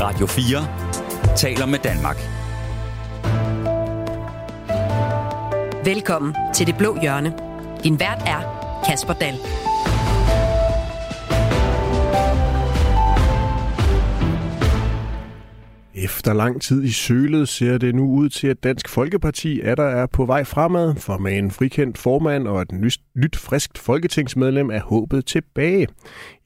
Radio 4 taler med Danmark. Velkommen til Det Blå Hjørne. Din vært er Kasper Dahl. Efter lang tid i sølet ser det nu ud til, at Dansk Folkeparti er der er på vej fremad, for med en frikendt formand og et nyt, friskt folketingsmedlem er håbet tilbage.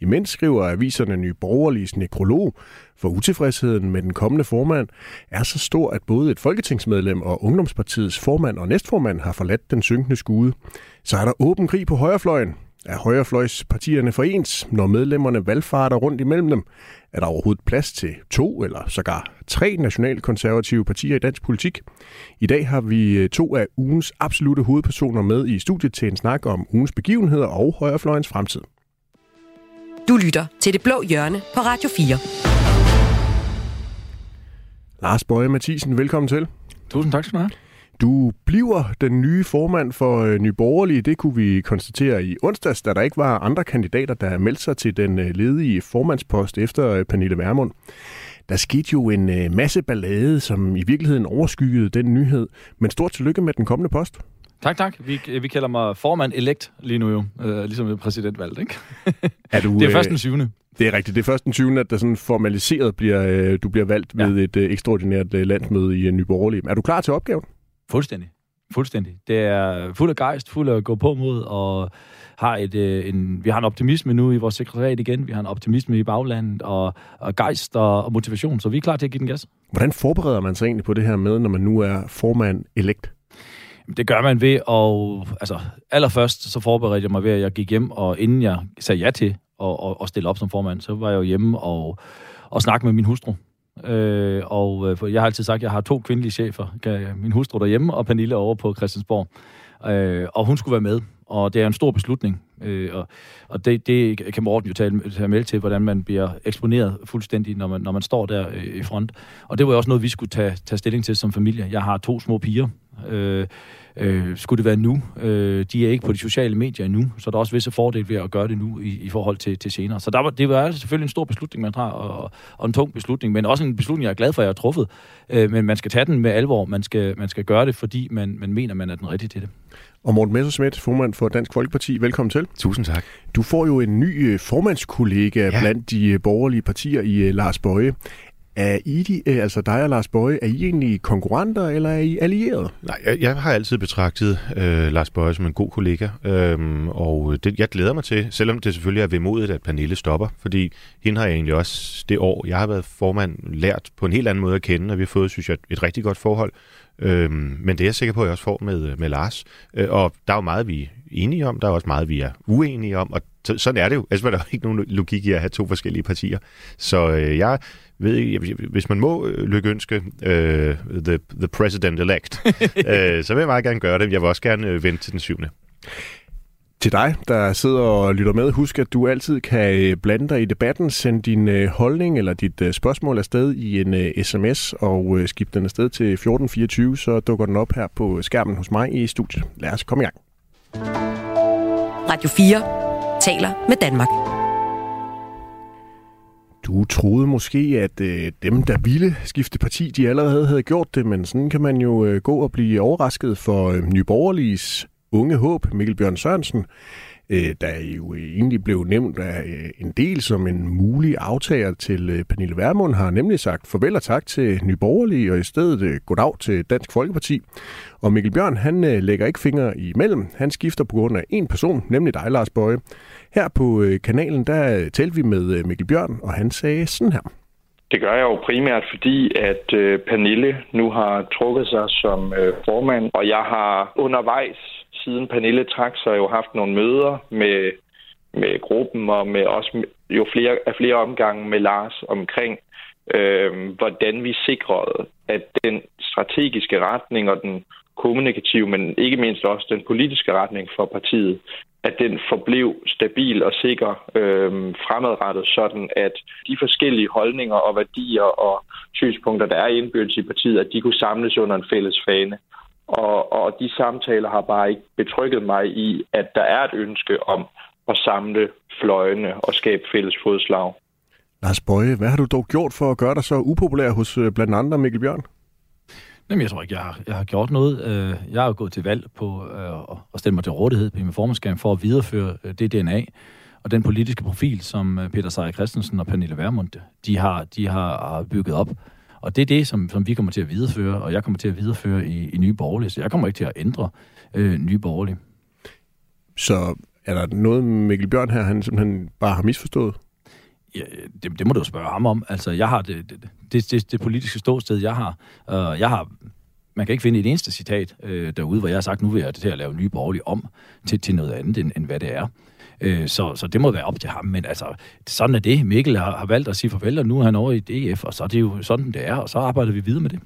Imens skriver aviserne Nye Borgerliges nekrolog, for utilfredsheden med den kommende formand er så stor, at både et folketingsmedlem og Ungdomspartiets formand og næstformand har forladt den synkende skude. Så er der åben krig på højrefløjen. Er højrefløjspartierne foreens, når medlemmerne valgfarter rundt imellem dem? Er der overhovedet plads til to eller sågar tre nationalkonservative partier i dansk politik? I dag har vi øh, to af ugens absolute hovedpersoner med i studiet til en snak om ugens begivenheder og højrefløjens fremtid. Du lytter til Det Blå Hjørne på Radio 4. Lars Bøje Mathisen, velkommen til. Tusind tak skal du have. Du bliver den nye formand for øh, Nye Borgerlige. Det kunne vi konstatere i onsdags, da der ikke var andre kandidater, der meldte sig til den øh, ledige formandspost efter øh, Pernille Vermund. Der skete jo en masse ballade, som i virkeligheden overskyggede den nyhed. Men stort tillykke med den kommende post. Tak, tak. Vi, vi kalder mig formand elect lige nu jo, øh, ligesom præsidentvalget, ikke? Er du, det er først den syvende. Det er rigtigt. Det er først den 20. at der sådan formaliseret bliver, du bliver valgt ja. ved et ekstraordinært landsmøde i Borgerlige. Er du klar til opgaven? Fuldstændig. Fuldstændig. Det er fuld af gejst, fuld af at gå på mod, og har et, øh, en, vi har en optimisme nu i vores sekretariat igen, vi har en optimisme i baglandet, og, og gejst og, og motivation, så vi er klar til at give den gas. Hvordan forbereder man sig egentlig på det her med, når man nu er formand elekt? Det gør man ved, og altså, allerførst så forberedte jeg mig ved, at jeg gik hjem, og inden jeg sagde ja til at, at, at stille op som formand, så var jeg jo hjemme og, og snakke med min hustru, Øh, og øh, for jeg har altid sagt, at jeg har to kvindelige chefer. Min hustru derhjemme og Pernille over på Christiansborg. Øh, og hun skulle være med. Og det er en stor beslutning. Øh, og og det, det kan Morten jo tale, tage med til, hvordan man bliver eksponeret fuldstændig, når man, når man står der øh, i front. Og det var jo også noget, vi skulle tage, tage stilling til som familie. Jeg har to små piger. Øh, Øh, skulle det være nu? Øh, de er ikke på de sociale medier endnu, så der er også visse fordele ved at gøre det nu i, i forhold til, til senere. Så der var, det var altså selvfølgelig en stor beslutning, man tager, og, og en tung beslutning, men også en beslutning, jeg er glad for, at jeg har truffet. Øh, men man skal tage den med alvor. Man skal, man skal gøre det, fordi man, man mener, man er den rigtige til det. Og Morten Messerschmidt, formand for Dansk Folkeparti, velkommen til. Tusind tak. Du får jo en ny øh, formandskollega ja. blandt de øh, borgerlige partier i øh, Lars Bøje. Er I, de, øh, altså dig og Lars Bøje, er I egentlig konkurrenter, eller er I allierede? Nej, jeg, jeg har altid betragtet øh, Lars Bøje som en god kollega, øhm, og det, jeg glæder mig til, selvom det selvfølgelig er vemodigt, at Pernille stopper, fordi hende har jeg egentlig også det år, jeg har været formand, lært på en helt anden måde at kende, og vi har fået, synes jeg, et rigtig godt forhold. Øhm, men det er jeg sikker på, at jeg også får med, øh, med Lars. Øh, og der er jo meget, vi er enige om, der er også meget, vi er uenige om, og sådan er det jo. Altså, der er jo ikke nogen logik i at have to forskellige partier. Så øh, jeg ved ikke, hvis man må øh, lykkeønske øh, the, the president-elect, øh, så vil jeg meget gerne gøre det. Jeg vil også gerne øh, vente til den syvende. Til dig, der sidder og lytter med, husk, at du altid kan øh, blande dig i debatten. Send din holdning eller dit spørgsmål afsted i en sms og skib den afsted til 1424, så dukker den op her på skærmen hos mig i studiet. Lad os komme i gang. Radio 4 taler med Danmark. Du troede måske, at øh, dem, der ville skifte parti, de allerede havde gjort det, men sådan kan man jo øh, gå og blive overrasket for øh, Nyborgerliges unge håb, Mikkel Bjørn Sørensen, øh, der jo øh, egentlig blev nævnt af øh, en del som en mulig aftager til øh, Pernille Vermund, har nemlig sagt farvel og tak til Nyborgerlige og i stedet øh, goddag til Dansk Folkeparti. Og Mikkel Bjørn, han øh, lægger ikke fingre imellem. Han skifter på grund af en person, nemlig dig, Lars Bøje. Her på øh, kanalen, der øh, talte vi med øh, Mikkel Bjørn, og han sagde sådan her. Det gør jeg jo primært, fordi at øh, Pernille nu har trukket sig som øh, formand, og jeg har undervejs, siden Pernille trak sig, jo haft nogle møder med, med gruppen og med også jo flere, af flere omgange med Lars omkring, øh, hvordan vi sikrede, at den strategiske retning og den kommunikative, men ikke mindst også den politiske retning for partiet, at den forblev stabil og sikker øh, fremadrettet, sådan at de forskellige holdninger og værdier og synspunkter, der er indbyrdes i partiet, at de kunne samles under en fælles fane. Og, og de samtaler har bare ikke betrykket mig i, at der er et ønske om at samle fløjene og skabe fælles fodslag. Lars Bøje, hvad har du dog gjort for at gøre dig så upopulær hos øh, blandt andre Mikkel Bjørn? Jamen, jeg tror ikke, jeg har, jeg har gjort noget. Øh, Jeg har jo gået til valg på øh, at stille mig til rådighed på min formandskab for at videreføre det DNA og den politiske profil, som Peter Seier Christensen og Pernille Vermund, de har, de har bygget op. Og det er det, som, som vi kommer til at videreføre, og jeg kommer til at videreføre i, i Nye Borgerlige. Så jeg kommer ikke til at ændre øh, Nye Borgerlige. Så er der noget Mikkel Bjørn her, han simpelthen bare har misforstået? Ja, det, det må du jo spørge ham om. Altså, jeg har det, det, det, det, det politiske ståsted, jeg har. Uh, jeg har man kan ikke finde et eneste citat øh, derude, hvor jeg har sagt, nu vil jeg til at lave nye borgerlige om til, til noget andet, end, end hvad det er. Øh, så, så det må være op til ham. Men altså, sådan er det. Mikkel har, har valgt at sige farvel, og nu er han over i DF, og så er det jo sådan, det er, og så arbejder vi videre med det.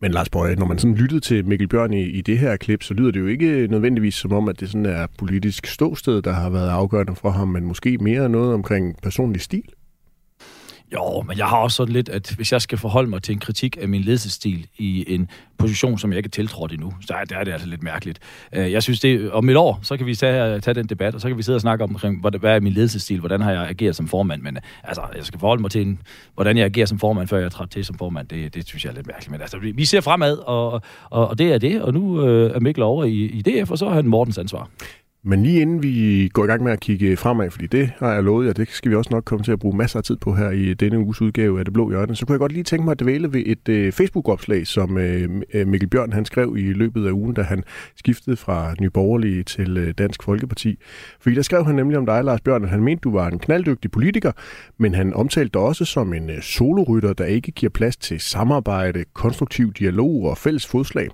Men Lars Bøje, når man sådan lyttede til Mikkel Bjørn i, i det her klip, så lyder det jo ikke nødvendigvis som om, at det sådan er politisk ståsted, der har været afgørende for ham, men måske mere noget omkring personlig stil. Jo, men jeg har også sådan lidt, at hvis jeg skal forholde mig til en kritik af min ledelsesstil i en position, som jeg ikke er tiltrådt endnu, så er det, er det altså lidt mærkeligt. Øh, jeg synes, det om et år, så kan vi tage, tage den debat, og så kan vi sidde og snakke om, omkring, hvad er min ledelsesstil, hvordan har jeg ageret som formand, men øh, altså, jeg skal forholde mig til, en, hvordan jeg agerer som formand, før jeg træder til som formand, det, det synes jeg er lidt mærkeligt. Men altså, vi, vi ser fremad, og, og, og det er det, og nu øh, er Mikkel over i, i DF, og så har han Mortens ansvar. Men lige inden vi går i gang med at kigge fremad, fordi det har jeg lovet jer, det skal vi også nok komme til at bruge masser af tid på her i denne uges udgave af Det Blå Hjørne, så kunne jeg godt lige tænke mig at dvæle ved et øh, Facebook-opslag, som øh, øh, Mikkel Bjørn han skrev i løbet af ugen, da han skiftede fra Nye Borgerlige til øh, Dansk Folkeparti. Fordi der skrev han nemlig om dig, Lars Bjørn, at han mente, du var en knalddygtig politiker, men han omtalte dig også som en øh, solorytter, der ikke giver plads til samarbejde, konstruktiv dialog og fælles fodslag.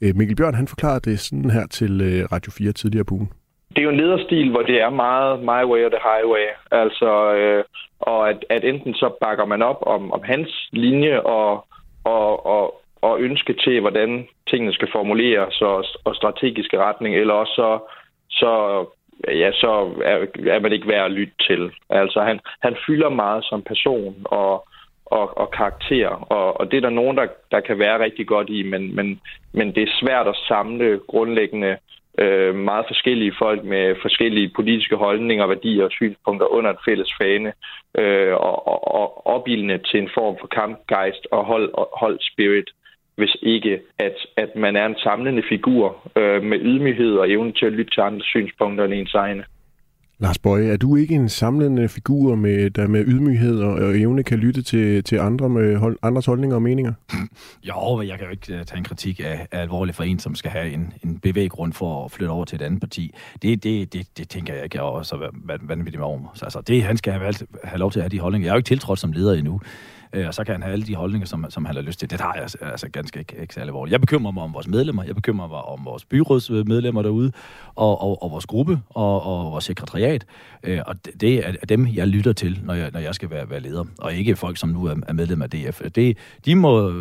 Øh, Mikkel Bjørn han forklarede det sådan her til øh, Radio 4 tidligere på ugen. Det er jo en lederstil, hvor det er meget my way or the highway. Altså, øh, og at, at enten så bakker man op om, om hans linje og, og, og, og ønske til, hvordan tingene skal formuleres og, og strategiske retning, eller også så, så, ja, så er, er man ikke værd at lytte til. Altså, han, han fylder meget som person og, og, og karakter, og, og det er der nogen, der, der kan være rigtig godt i, men, men, men det er svært at samle grundlæggende øh, meget forskellige folk med forskellige politiske holdninger, værdier og synspunkter under et fælles fane, øh, og, og, og opildne til en form for kampgejst og hold, hold spirit, hvis ikke at, at man er en samlende figur øh, med ydmyghed og evne til at lytte til andre synspunkter end ens egne. Lars Bøje, er du ikke en samlende figur, med, der med ydmyghed og, og evne kan lytte til, til andre med hold, andres holdninger og meninger? Jo, men jeg kan jo ikke øh, tage en kritik af, af alvorligt for en, som skal have en, en bevæggrund for at flytte over til et andet parti. Det, det, det, det tænker jeg ikke er også vanvittigt med om. Så altså, det, han skal have, valgt, have lov til at have de holdninger. Jeg er jo ikke tiltrådt som leder endnu. Øh, og så kan han have alle de holdninger, som, som han har lyst til. Det har jeg altså, altså ganske ikke, ikke særlig alvorligt. Jeg bekymrer mig om vores medlemmer, jeg bekymrer mig om vores byrådsmedlemmer derude, og, og, og vores gruppe, og, og vores sekretariat. Øh, og det, det er dem, jeg lytter til, når jeg, når jeg skal være, være leder, og ikke folk, som nu er, er medlem af DF. Det, de må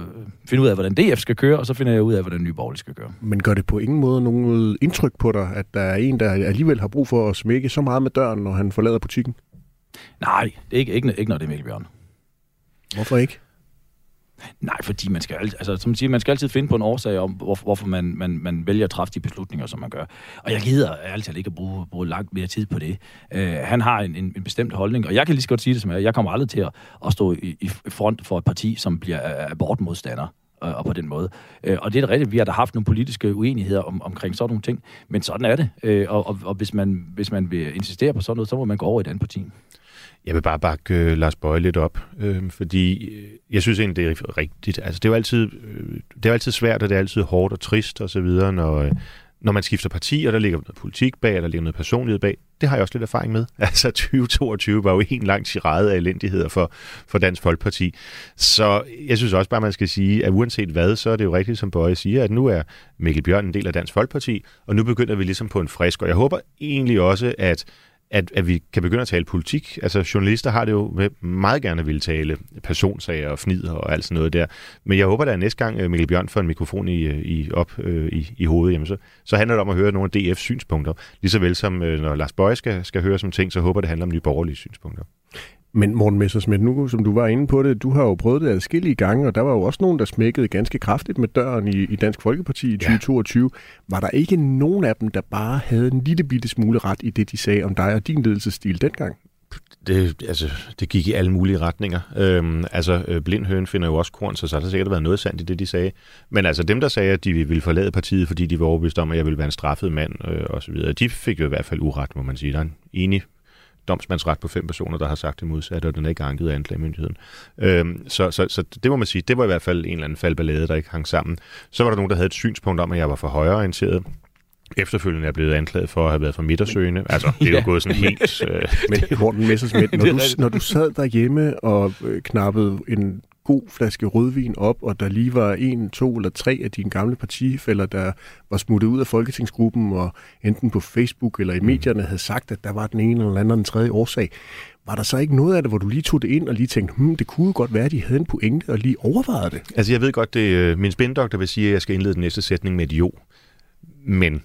finde ud af, hvordan DF skal køre, og så finder jeg ud af, hvordan Nye Borgerlige skal køre. Men gør det på ingen måde nogen indtryk på dig, at der er en, der alligevel har brug for at smække så meget med døren, når han forlader butikken? Nej, det er ikke, ikke, ikke når det er Mikkel Bjørn. Hvorfor ikke? Nej, fordi man skal, altså, som siger, man skal altid finde på en årsag om, hvor, hvorfor man, man, man vælger at træffe de beslutninger, som man gør. Og jeg gider altid ikke at bruge, bruge langt mere tid på det. Uh, han har en, en, en bestemt holdning, og jeg kan lige så godt sige det som jeg. Jeg kommer aldrig til at, at stå i, i front for et parti, som bliver abortmodstander Øh, og på den måde. Øh, og det er da rigtigt, vi har da haft nogle politiske uenigheder om, omkring sådan nogle ting, men sådan er det. Øh, og og, og hvis, man, hvis man vil insistere på sådan noget, så må man gå over i et andet parti. Jeg vil bare bakke øh, Lars Bøje lidt op, øh, fordi øh, jeg synes egentlig, det er rigtigt. Altså, det er jo altid, øh, det er jo altid svært, og det er altid hårdt og trist og så videre, når, øh, når man skifter parti, og der ligger noget politik bag, og der ligger noget personlighed bag. Det har jeg også lidt erfaring med. Altså 2022 var jo en lang tirade af elendigheder for, for Dansk Folkeparti. Så jeg synes også bare, man skal sige, at uanset hvad, så er det jo rigtigt, som Bøje siger, at nu er Mikkel Bjørn en del af Dansk Folkeparti, og nu begynder vi ligesom på en frisk. Og jeg håber egentlig også, at at, at vi kan begynde at tale politik. Altså journalister har det jo med meget gerne vil tale personsager og fnider og alt sådan noget der. Men jeg håber, at næste gang øh, Mikkel Bjørn får en mikrofon i, øh, i, op øh, i, i hovedet, jamen så, så handler det om at høre nogle af DF's synspunkter. Ligeså vel som øh, når Lars Bøje skal, skal høre som ting, så håber det handler om nye borgerlige synspunkter. Men Morten Messersmith, nu som du var inde på det, du har jo prøvet det adskillige gange, og der var jo også nogen, der smækkede ganske kraftigt med døren i, i Dansk Folkeparti i 2022. Ja. Var der ikke nogen af dem, der bare havde en lille bitte smule ret i det, de sagde om dig og din ledelsesstil dengang? det, altså, det gik i alle mulige retninger. Øhm, altså, øh, blind høn finder jo også korn, så så har der sikkert været noget sandt i det, de sagde. Men altså, dem, der sagde, at de ville forlade partiet, fordi de var overbevist om, at jeg ville være en straffet mand øh, osv., de fik jo i hvert fald uret, må man sige. Der er en enig domsmandsret på fem personer, der har sagt det modsatte, og den er ikke anket af anklagemyndigheden. Øhm, så, så, så det må man sige, det var i hvert fald en eller anden faldballade, der ikke hang sammen. Så var der nogen, der havde et synspunkt om, at jeg var for højreorienteret. Efterfølgende er blevet anklaget for at have været for midtersøgende. Altså, det er jo ja. gået sådan helt... Øh, Men Morten Messersmith, når du, når du sad derhjemme og øh, knappede en god flaske rødvin op, og der lige var en, to eller tre af dine gamle partifælder, der var smuttet ud af folketingsgruppen, og enten på Facebook eller i medierne havde sagt, at der var den ene eller anden den tredje årsag. Var der så ikke noget af det, hvor du lige tog det ind og lige tænkte, hmm, det kunne godt være, at de havde en pointe og lige overvejede det? Altså, jeg ved godt, det øh, min spindoktor vil sige, at jeg skal indlede den næste sætning med et jo. Men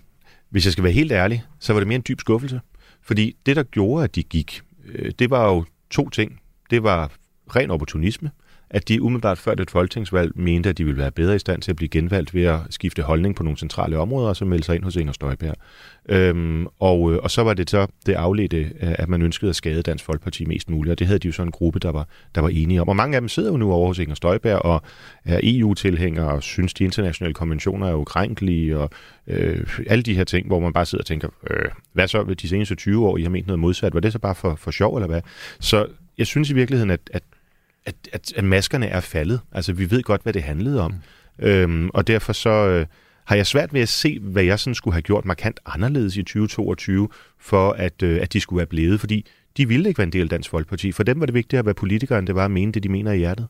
hvis jeg skal være helt ærlig, så var det mere en dyb skuffelse. Fordi det, der gjorde, at de gik, øh, det var jo to ting. Det var ren opportunisme, at de umiddelbart før det folketingsvalg mente, at de ville være bedre i stand til at blive genvalgt ved at skifte holdning på nogle centrale områder, og så melde sig ind hos Inger Støjberg. Øhm, og, øh, og så var det så det afledte, øh, at man ønskede at skade Dansk Folkeparti mest muligt, og det havde de jo så en gruppe, der var, der var enige om. Og mange af dem sidder jo nu over hos Inger Støjberg og er EU-tilhængere og synes, de internationale konventioner er ukrænkelige, og øh, alle de her ting, hvor man bare sidder og tænker, øh, hvad så ved de seneste 20 år, I har ment noget modsat? Var det så bare for, for sjov, eller hvad? Så jeg synes i virkeligheden, at, at at, at, at maskerne er faldet. Altså, vi ved godt, hvad det handlede om. Mm. Øhm, og derfor så øh, har jeg svært ved at se, hvad jeg sådan skulle have gjort markant anderledes i 2022, for at, øh, at de skulle være blevet. Fordi de ville ikke være en del af Dansk Folkeparti. For dem var det vigtigt at være politikere, end det var at mene det, de mener i hjertet.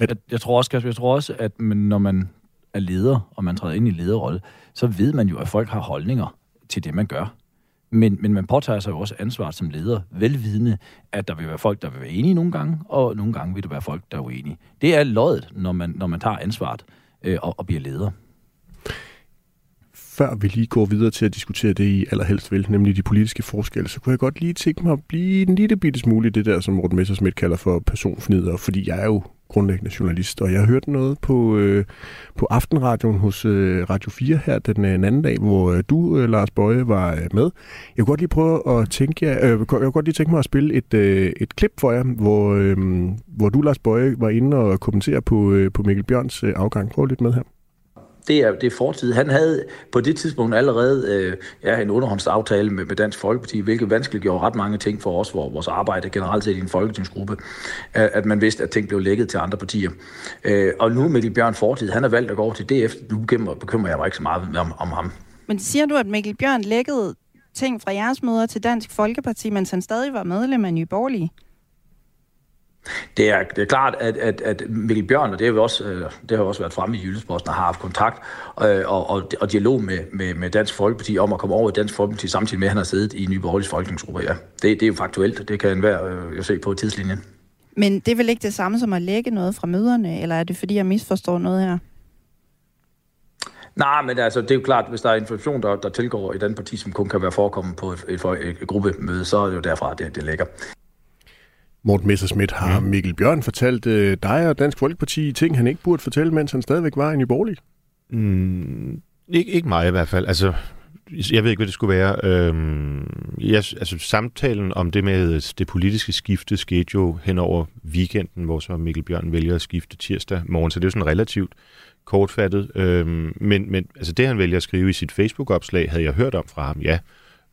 Jeg, jeg, tror også, Kasper, jeg tror også, at man, når man er leder, og man træder ind i lederrolle, så ved man jo, at folk har holdninger til det, man gør. Men, men man påtager sig jo også ansvar som leder, velvidende, at der vil være folk, der vil være enige nogle gange, og nogle gange vil der være folk, der er uenige. Det er loddet, når man, når man tager ansvaret øh, og, og bliver leder. Før vi lige går videre til at diskutere det, I allerhelst vil, nemlig de politiske forskelle, så kunne jeg godt lige tænke mig at blive en lille bitte smule i det der, som Morten Messersmith kalder for personfnider, fordi jeg er jo grundlæggende journalist, og jeg hørte noget på, øh, på Aftenradioen hos øh, Radio 4 her den, øh, den anden dag, hvor øh, du, øh, Lars Bøje, var øh, med. Jeg kunne godt lige prøve at tænke, øh, jeg kunne godt lige tænke mig at spille et, øh, et klip for jer, hvor, øh, hvor du, Lars Bøje, var inde og kommentere på, øh, på Mikkel Bjørns øh, afgang. Prøv lidt med her det er, det er fortid. Han havde på det tidspunkt allerede øh, ja, en underhåndsaftale med, med Dansk Folkeparti, hvilket vanskeligt gjorde ret mange ting for os, hvor vores arbejde generelt set i en folketingsgruppe, at, at man vidste, at ting blev lækket til andre partier. Øh, og nu med Bjørn Fortid, han har valgt at gå over til DF. Nu bekymrer, bekymrer jeg mig ikke så meget om, om ham. Men siger du, at Mikkel Bjørn lækkede ting fra jeres møder til Dansk Folkeparti, mens han stadig var medlem af Nye Borgerlige? Det er, det er klart, at, at, at Mikkel Bjørn, og det, er jo også, øh, det har også været fremme i Jyllandsposten, har haft kontakt øh, og, og, og dialog med, med, med Dansk Folkeparti om at komme over i Dansk Folkeparti, samtidig med, at han har siddet i Nye Borgerliges folketingsgruppe. Ja. Det, det er jo faktuelt, det kan enhver øh, jo se på tidslinjen. Men det er vel ikke det samme som at lægge noget fra møderne, eller er det fordi, jeg misforstår noget her? Nej, men altså, det er jo klart, hvis der er information, der, der tilgår i den parti, som kun kan være forekommet på et, et, et, et gruppemøde, så er det jo derfra, det, det ligger. Morten Messerschmidt, har Mikkel Bjørn fortalt øh, dig og Dansk Folkeparti ting, han ikke burde fortælle, mens han stadigvæk var i Borgerlige? Mm, ikke, ikke mig i hvert fald. Altså, jeg ved ikke, hvad det skulle være. Øhm, jeg, altså, samtalen om det med det politiske skifte skete jo hen over weekenden, hvor så Mikkel Bjørn vælger at skifte tirsdag morgen, så det er jo sådan relativt kortfattet. Øhm, men, men altså, det, han vælger at skrive i sit Facebook-opslag, havde jeg hørt om fra ham, ja.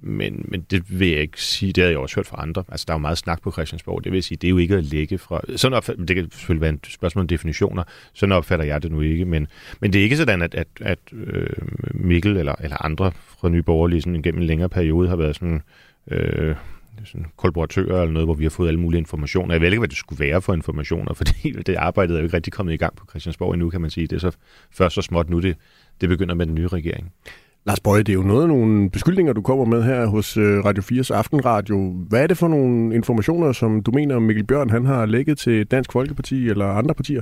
Men, men det vil jeg ikke sige, det har jeg også hørt fra andre. Altså, der er jo meget snak på Christiansborg. Det vil sige, det er jo ikke at lægge fra... Sådan opfatter, det kan selvfølgelig være et spørgsmål om definitioner. Sådan opfatter jeg det nu ikke. Men, men det er ikke sådan, at, at, at øh, Mikkel eller, eller andre fra Nye Borgerlige sådan gennem en længere periode har været sådan... Øh, sådan kollaboratører eller noget, hvor vi har fået alle mulige informationer. Jeg ved ikke, hvad det skulle være for informationer, fordi det arbejdet er jo ikke rigtig kommet i gang på Christiansborg endnu, kan man sige. Det er så først så småt nu, det, det begynder med den nye regering. Lars Bøje, det er jo noget af nogle beskyldninger, du kommer med her hos øh, Radio 4's Aftenradio. Hvad er det for nogle informationer, som du mener, Mikkel Bjørn han har lægget til Dansk Folkeparti eller andre partier?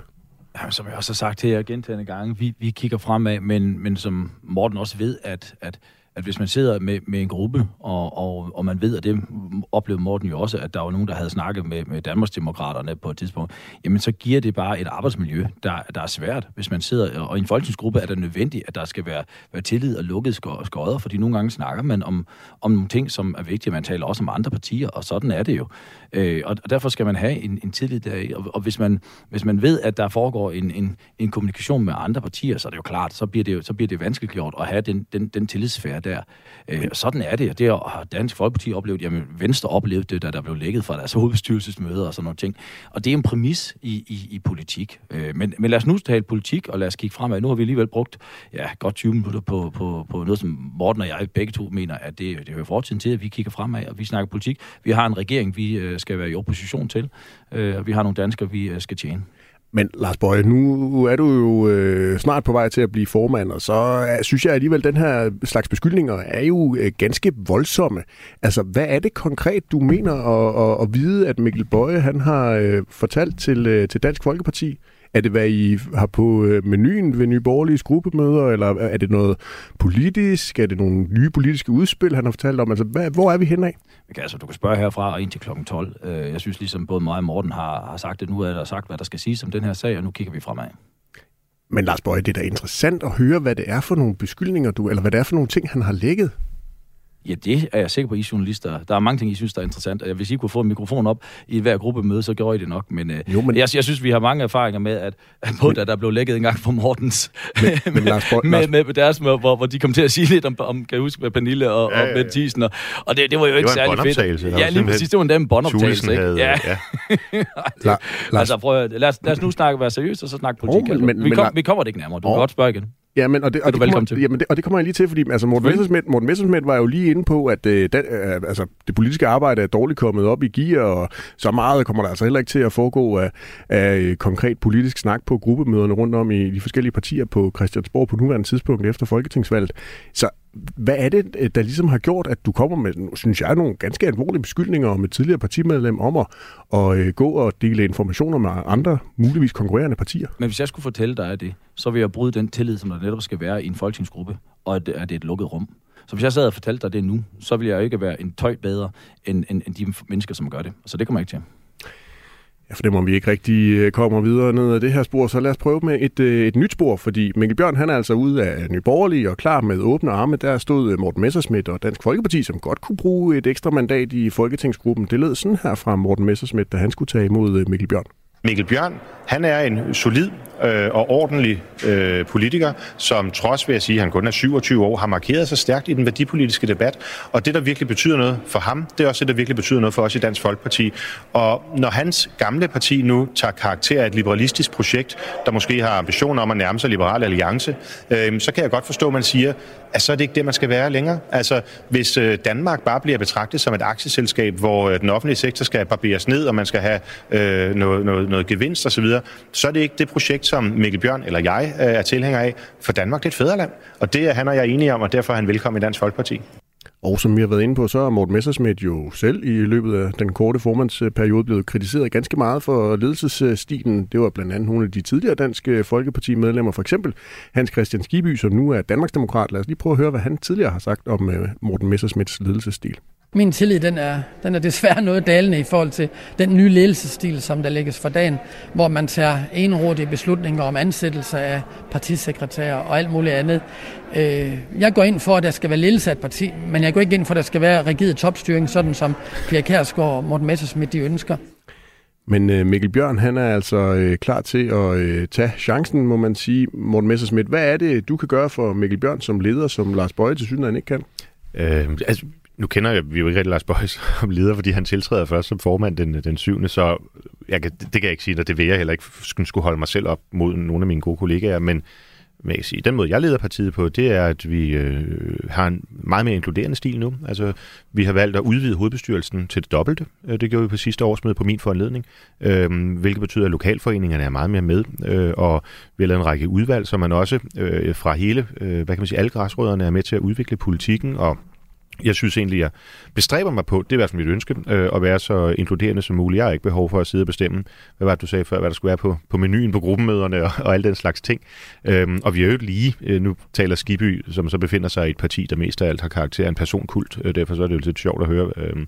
Jamen, som jeg også har sagt her gentagende gange, vi, vi kigger fremad, men, men som Morten også ved, at, at, at hvis man sidder med, med en gruppe, og, og, og man ved, at det oplevede Morten jo også, at der var nogen, der havde snakket med, med Danmarksdemokraterne på et tidspunkt, jamen så giver det bare et arbejdsmiljø, der, der er svært, hvis man sidder, og i en folketingsgruppe er det nødvendigt, at der skal være, være tillid og lukket skodder, fordi nogle gange snakker man om, om nogle ting, som er vigtige, man taler også om andre partier, og sådan er det jo. Øh, og, og derfor skal man have en, en tillid der, og, og hvis, man, hvis man ved, at der foregår en, en, en kommunikation med andre partier, så er det jo klart, så bliver det, jo, så bliver det vanskeligt gjort at have den, den, den tillidsfære der. Øh, sådan er det, og det har Dansk Folkeparti oplevet, jamen Venstre oplevede det, da der blev lækket fra deres hovedbestyrelsesmøder og sådan nogle ting. Og det er en præmis i, i, i politik. Øh, men, men lad os nu tale politik, og lad os kigge fremad. Nu har vi alligevel brugt ja, godt 20 minutter på, på, på noget, som Morten og jeg begge to mener, at det, det hører fortiden til, at vi kigger fremad, og vi snakker politik. Vi har en regering, vi øh, skal være i opposition til, øh, og vi har nogle danskere, vi øh, skal tjene. Men Lars Bøje, nu er du jo øh, snart på vej til at blive formand, og så øh, synes jeg alligevel, at den her slags beskyldninger er jo øh, ganske voldsomme. Altså, hvad er det konkret, du mener at, at, at vide, at Mikkel Bøje han har øh, fortalt til, øh, til Dansk Folkeparti? Er det, hvad I har på øh, menuen ved Nye Borgerliges gruppemøder, eller er det noget politisk? Er det nogle nye politiske udspil, han har fortalt om? Altså, hvad, hvor er vi henad? Okay, altså, du kan spørge herfra og ind til klokken 12. Øh, jeg synes ligesom både mig og Morten har, har sagt det. Nu er der sagt, hvad der skal siges om den her sag, og nu kigger vi fremad. Men Lars Bøje, det er da interessant at høre, hvad det er for nogle beskyldninger, du, eller hvad det er for nogle ting, han har lægget. Ja, det er jeg sikker på, I journalister. Der er mange ting, I synes, der er interessant. Og hvis I kunne få en mikrofon op i hver gruppemøde, så gjorde I det nok. Men, jo, men... Jeg, jeg synes, vi har mange erfaringer med, at, at både da der blev lækket en gang fra Mortens, men, men Lars, med, med, med, deres med, hvor, hvor de kom til at sige lidt om, om kan jeg huske, med Pernille og, ja, ja, ja. og Thiesen. Og, og det, det var jo ikke særlig fedt. Ja, lige præcis. Det var en båndoptagelse. Ikke? Ja. ja. La, altså, prøv, lad, os, lad os nu snakke være seriøst, og så snakke politik. Oh, men, men, vi, kom, men, vi kommer det ikke nærmere. Du kan godt spørge igen. Ja, men, og det, og det, kommer, til. Jamen det, og det kommer jeg lige til, fordi altså, Morten, Messersmith, Morten Messersmith var jo lige inde på, at øh, den, øh, altså, det politiske arbejde er dårligt kommet op i gear, og så meget kommer der altså heller ikke til at foregå af, af øh, konkret politisk snak på gruppemøderne rundt om i de forskellige partier på Christiansborg på nuværende tidspunkt efter folketingsvalget. Så hvad er det, øh, der ligesom har gjort, at du kommer med, synes jeg, nogle ganske alvorlige beskyldninger om et tidligere partimedlem om at, at øh, gå og dele informationer med andre, muligvis konkurrerende partier? Men hvis jeg skulle fortælle dig det, så vil jeg bryde den tillid, som der netop skal være i en folketingsgruppe, og at det er et lukket rum. Så hvis jeg sad og fortalte dig det nu, så ville jeg ikke være en tøj bedre end, end, end de mennesker, som gør det. Så det kommer jeg ikke til. Jeg fornemmer, at vi ikke rigtig øh, kommer videre ned ad det her spor, så lad os prøve med et, øh, et nyt spor, fordi Mikkel Bjørn han er altså ude af Nyborgerlige og klar med åbne arme. Der stod øh, Morten Messersmith og Dansk Folkeparti, som godt kunne bruge et ekstra mandat i Folketingsgruppen. Det lød sådan her fra Morten Messersmith, da han skulle tage imod Mikkel Bjørn. Mikkel Bjørn, han er en solid øh, og ordentlig øh, politiker, som trods vil at sige, han kun er 27 år, har markeret sig stærkt i den værdipolitiske debat. Og det, der virkelig betyder noget for ham, det er også det, der virkelig betyder noget for os i Dansk Folkeparti. Og når hans gamle parti nu tager karakter af et liberalistisk projekt, der måske har ambitioner om at nærme sig Liberal Alliance, øh, så kan jeg godt forstå, at man siger, at så er det ikke det, man skal være længere. Altså, hvis øh, Danmark bare bliver betragtet som et aktieselskab, hvor øh, den offentlige sektor skal barberes ned, og man skal have øh, noget, noget, noget gevinst osv., så, så er det ikke det projekt, som Mikkel Bjørn eller jeg øh, er tilhænger af. For Danmark det er et fædreland, og det er han og jeg enige om, og derfor er han velkommen i Dansk Folkeparti. Og som vi har været inde på, så er Morten Messersmith jo selv i løbet af den korte formandsperiode blevet kritiseret ganske meget for ledelsesstilen. Det var blandt andet nogle af de tidligere danske øh, folkepartimedlemmer, for eksempel Hans Christian Skiby, som nu er Danmarksdemokrat. Lad os lige prøve at høre, hvad han tidligere har sagt om øh, Morten Messersmiths ledelsesstil. Min tillid den er, den er desværre noget dalende i forhold til den nye ledelsesstil, som der lægges for dagen, hvor man tager enrådige beslutninger om ansættelse af partisekretærer og alt muligt andet. Øh, jeg går ind for, at der skal være ledelse af et parti, men jeg går ikke ind for, at der skal være rigid topstyring, sådan som Pia Kærsgaard og Morten Messersmith de ønsker. Men øh, Mikkel Bjørn, han er altså øh, klar til at øh, tage chancen, må man sige. Morten Messersmith, hvad er det, du kan gøre for Mikkel Bjørn som leder, som Lars Bøje til synligheden ikke kan? Øh, altså, nu kender jeg, vi jo ikke rigtig Lars Bøjs som leder, fordi han tiltræder først som formand den, den 7. Så jeg kan, det kan jeg ikke sige, og det vil jeg heller ikke skulle holde mig selv op mod nogle af mine gode kollegaer, men men kan sige, den måde, jeg leder partiet på, det er, at vi øh, har en meget mere inkluderende stil nu. Altså, vi har valgt at udvide hovedbestyrelsen til det dobbelte. Øh, det gjorde vi på sidste årsmøde på min foranledning, øh, hvilket betyder, at lokalforeningerne er meget mere med, øh, og vi har lavet en række udvalg, så man også øh, fra hele, øh, hvad kan man sige, alle græsrødderne er med til at udvikle politikken og jeg synes egentlig, jeg bestræber mig på, det er i hvert fald mit ønske, øh, at være så inkluderende som muligt. Jeg har ikke behov for at sidde og bestemme, hvad var det, du sagde før, hvad der skulle være på, på menuen på gruppemøderne og, og alle den slags ting. Øhm, og vi er jo lige, øh, nu taler Skiby, som så befinder sig i et parti, der mest af alt har karakter af en personkult, øh, derfor så er det jo lidt sjovt at høre øhm,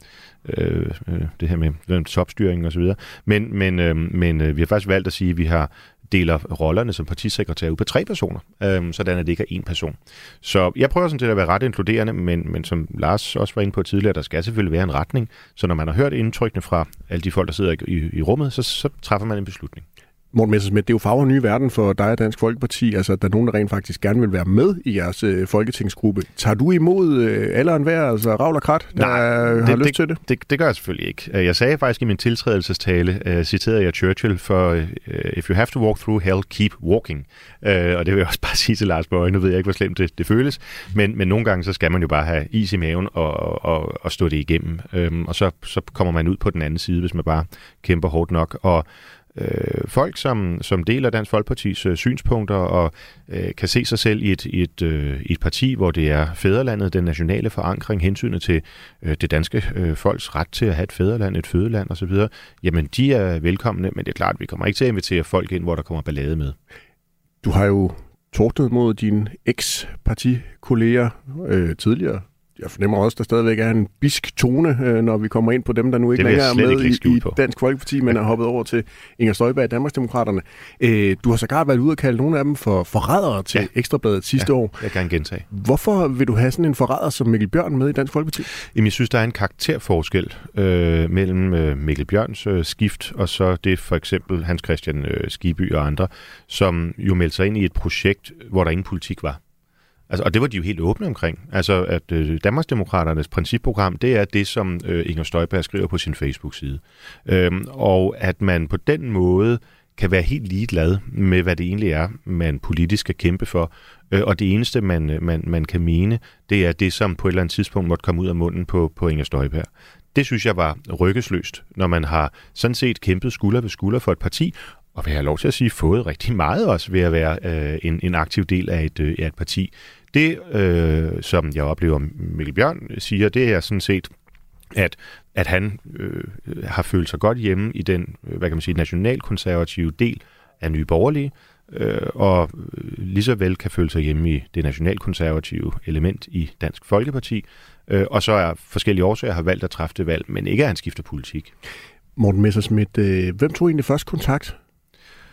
øh, øh, det her med, topstyring og så videre. Men, men, øh, men øh, vi har faktisk valgt at sige, at vi har deler rollerne som partisekretær ud på tre personer, øh, sådan at det ikke er én person. Så jeg prøver sådan set at være ret inkluderende, men, men som Lars også var inde på tidligere, der skal selvfølgelig være en retning. Så når man har hørt indtrykkene fra alle de folk, der sidder i, i rummet, så, så træffer man en beslutning. Morten Messersmith, det er jo farver nye verden for dig og Dansk Folkeparti. Altså, der er nogen, der rent faktisk gerne vil være med i jeres øh, folketingsgruppe. Tager du imod øh, alle enhver, altså ravl og krat, der Nej, har det, lyst det, til det? det? Det gør jeg selvfølgelig ikke. Jeg sagde faktisk i min tiltrædelsestale, uh, citerede jeg Churchill for, uh, if you have to walk through hell, keep walking. Uh, og det vil jeg også bare sige til Lars Bøge, nu ved jeg ikke, hvor slemt det, det føles, men, men nogle gange så skal man jo bare have is i maven og, og, og stå det igennem. Um, og så, så kommer man ud på den anden side, hvis man bare kæmper hårdt nok. Og øh, folk, som, som deler Dansk Folkepartis øh, synspunkter og øh, kan se sig selv i et, i, et, øh, et parti, hvor det er fædrelandet, den nationale forankring, hensynet til øh, det danske øh, folks ret til at have et fædreland, et fødeland osv., jamen de er velkomne, men det er klart, at vi kommer ikke til at invitere folk ind, hvor der kommer ballade med. Du har jo tordnet mod dine eks-partikolleger øh, tidligere jeg fornemmer også, der stadigvæk er en bisk tone, øh, når vi kommer ind på dem, der nu ikke længere er med i, i Dansk Folkeparti, men er hoppet over til Inger Støjberg i Danmarksdemokraterne. Øh, du har sågar været ude og kalde nogle af dem for forrædere til ja. Ekstrabladet sidste ja, år. jeg kan gentage. Hvorfor vil du have sådan en forræder som Mikkel Bjørn med i Dansk Folkeparti? Jamen, jeg synes, der er en karakterforskel øh, mellem øh, Mikkel Bjørns øh, skift, og så det for eksempel Hans Christian øh, Skiby og andre, som jo meldte sig ind i et projekt, hvor der ingen politik var. Altså, og det var de jo helt åbne omkring. Altså, at øh, Danmarksdemokraternes principprogram, det er det, som øh, Inger Støjberg skriver på sin Facebook-side. Øhm, og at man på den måde kan være helt ligeglad med, hvad det egentlig er, man politisk skal kæmpe for. Øh, og det eneste, man, øh, man, man kan mene, det er det, som på et eller andet tidspunkt måtte komme ud af munden på, på Inger Støjberg. Det synes jeg var rykkesløst, når man har sådan set kæmpet skulder ved skulder for et parti, og vil jeg have lov til at sige, fået rigtig meget også ved at være øh, en, en aktiv del af et, øh, af et parti. Det, øh, som jeg oplever Mikkel Bjørn siger, det er sådan set, at, at han øh, har følt sig godt hjemme i den, øh, hvad kan man sige, nationalkonservative del af Nye Borgerlige, øh, og øh, lige så vel kan føle sig hjemme i det nationalkonservative element i Dansk Folkeparti, øh, og så er forskellige årsager har valgt at træffe det valg, men ikke at han skifter politik. Morten Messersmith, øh, hvem tog egentlig først kontakt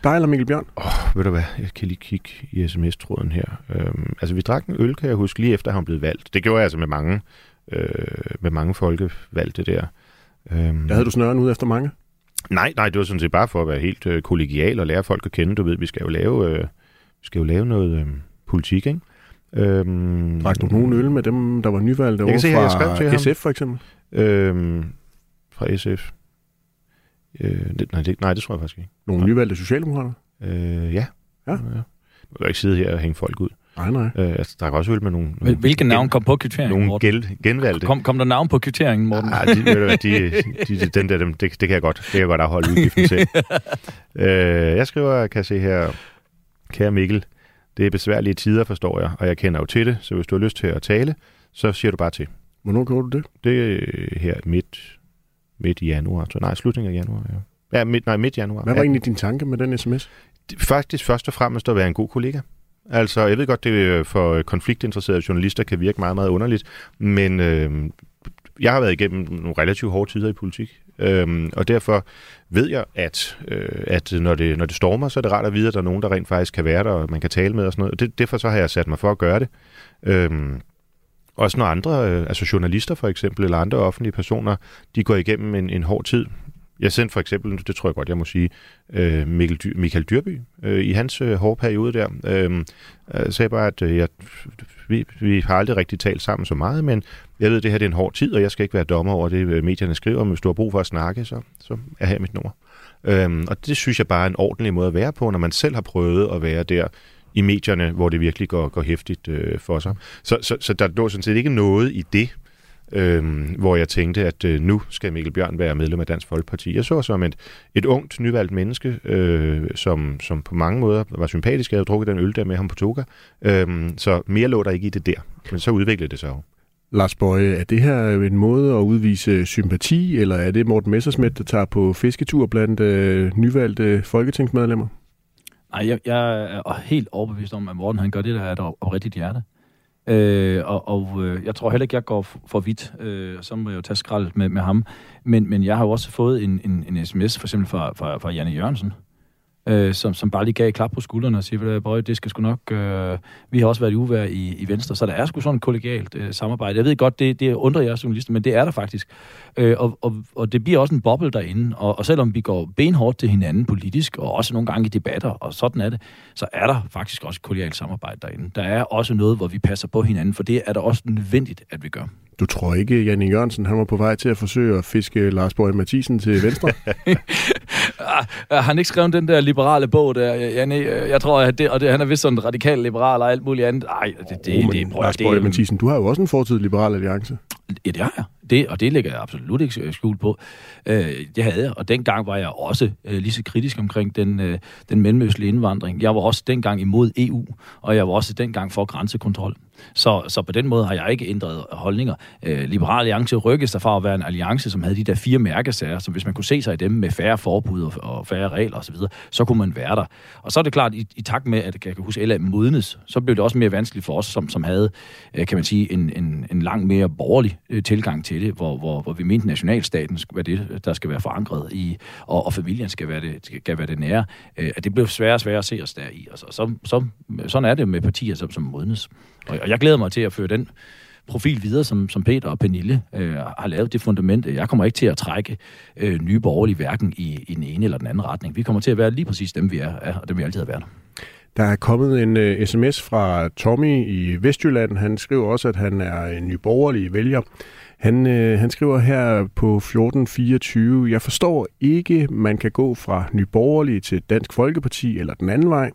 dig eller Mikkel Bjørn? Åh, oh, ved du hvad, jeg kan lige kigge i sms-tråden her. Øhm, altså, vi drak en øl, kan jeg huske, lige efter han blev valgt. Det gjorde jeg altså med mange, øh, med mange folkevalgte der. Øhm, der havde du snøren ud efter mange? Nej, nej, det var sådan set bare for at være helt øh, kollegial og lære folk at kende. Du ved, vi skal jo lave, øh, vi skal jo lave noget øh, politik, ikke? Øhm, Drak du nogen øl med dem, der var nyvalgte over fra jeg skrev til SF for eksempel? Øhm, fra SF. Øh, det, nej, det, nej, det tror jeg faktisk ikke. Nogle nyvalgte socialdemokrater? Øh, ja. Ja. ja. Jeg kan ikke sidde her og hænge folk ud. Nej, nej. Øh, altså, der er også øl med nogle... nogle Hvilke navn kom på kvitteringen, Nogle gel, genvalgte. Kom, kom der navn på kvitteringen, Morten? Nej, de, de, de, de, den der, det, det, kan jeg godt, det kan jeg godt afholde udgiften til. øh, jeg skriver, kan jeg se her, kære Mikkel, det er besværlige tider, forstår jeg, og jeg kender jo til det, så hvis du har lyst til at tale, så siger du bare til. Hvornår gjorde du det? Det er her midt, midt i januar. Så, nej, slutningen af januar, ja. Ja, midt, nej, midt januar. Hvad var egentlig din tanke med den sms? Faktisk først og fremmest at være en god kollega. Altså, jeg ved godt, det for konfliktinteresserede journalister kan virke meget, meget underligt, men øh, jeg har været igennem nogle relativt hårde tider i politik, øh, og derfor ved jeg, at, øh, at når, det, når det stormer, så er det rart at vide, at der er nogen, der rent faktisk kan være der, og man kan tale med og sådan noget. Det, derfor så har jeg sat mig for at gøre det. Øh, også når andre, øh, altså journalister for eksempel, eller andre offentlige personer, de går igennem en, en hård tid, jeg sendte for eksempel, det tror jeg godt, jeg må sige, øh, Mikkel Dyr, Michael Dyrby øh, i hans øh, hårde periode der. Øhm, øh, jeg sagde bare, at øh, jeg, vi, vi har aldrig rigtig talt sammen så meget, men jeg ved, at det her det er en hård tid, og jeg skal ikke være dommer over det, øh, medierne skriver, men hvis du har brug for at snakke, så, så er her mit nummer. Øh, og det synes jeg bare er en ordentlig måde at være på, når man selv har prøvet at være der i medierne, hvor det virkelig går, går hæftigt øh, for sig. Så, så, så der lå sådan set ikke noget i det, øh, hvor jeg tænkte, at øh, nu skal Mikkel Bjørn være medlem af Dansk Folkeparti. Jeg så som et, et ungt, nyvalgt menneske, øh, som, som på mange måder var sympatisk. Jeg havde drukket den øl der med ham på Toga. Øh, så mere lå der ikke i det der. Men så udviklede det sig jo. Lars Bøje, er det her en måde at udvise sympati, eller er det Morten Messersmith, der tager på fisketur blandt øh, nyvalgte folketingsmedlemmer? Nej, jeg, jeg er helt overbevist om, at Morten han gør det, der er et oprigtigt hjerte. Øh, og og øh, jeg tror heller ikke, jeg går for vidt. Øh, så må jeg jo tage skraldet med, med ham. Men, men jeg har jo også fået en, en, en sms, for eksempel fra, fra, fra Janne Jørgensen, øh, som, som bare lige gav klap på skuldrene og siger, at det skal sgu nok... Øh, vi har også været i uvær i, i Venstre, så der er sgu sådan et kollegialt øh, samarbejde. Jeg ved godt, det, det undrer jer journalister, men det er der faktisk. Øh, og, og, og det bliver også en boble derinde, og, og selvom vi går benhårdt til hinanden politisk, og også nogle gange i debatter, og sådan er det, så er der faktisk også et kollegialt samarbejde derinde. Der er også noget, hvor vi passer på hinanden, for det er der også nødvendigt, at vi gør. Du tror ikke, Janne Jørgensen han var på vej til at forsøge at fiske Lars Borg Mathisen til venstre? har han ikke skrevet den der liberale bog der, Janne? Jeg tror, at det, og det, han er vist sådan radikal liberal og alt muligt andet. Nej, det, det, oh, det, prøv, Lars Borg Mathisen, du har jo også en fortid liberal alliance. Ja, det har jeg. Det, og det lægger jeg absolut ikke skjul på. Øh, det havde jeg, og dengang var jeg også øh, lige så kritisk omkring den, øh, den mellemøstlige indvandring. Jeg var også dengang imod EU, og jeg var også dengang for grænsekontrol. Så, så på den måde har jeg ikke ændret holdninger. Øh, Liberal Alliance rykkes der fra at være en alliance, som havde de der fire mærkesager, som hvis man kunne se sig i dem med færre forbud og, og færre regler osv., så, så kunne man være der. Og så er det klart, i, i takt med, at jeg kan huske, LA modnes, så blev det også mere vanskeligt for os, som, som havde, øh, kan man sige, en, en, en langt mere borgerlig øh, tilgang til det, hvor, hvor, hvor vi mente, nationalstaten skulle være det, der skal være forankret i, og, og familien skal være det, skal være det nære. Øh, at det blev sværere og sværere at se os der i. Altså, så, så, sådan er det med partier, som, som modnes. Og, og jeg glæder mig til at føre den profil videre, som, som Peter og Pernille øh, har lavet det fundament. Jeg kommer ikke til at trække øh, nye borgerlige hverken i, i den ene eller den anden retning. Vi kommer til at være lige præcis dem, vi er, er og dem vi altid har været. Der er kommet en øh, uh, sms fra Tommy i Vestjylland. Han skriver også, at han er en nyborgerlig vælger. Han, øh, han skriver her på 1424, jeg forstår ikke, man kan gå fra nyborgerlig til Dansk Folkeparti eller den anden vej.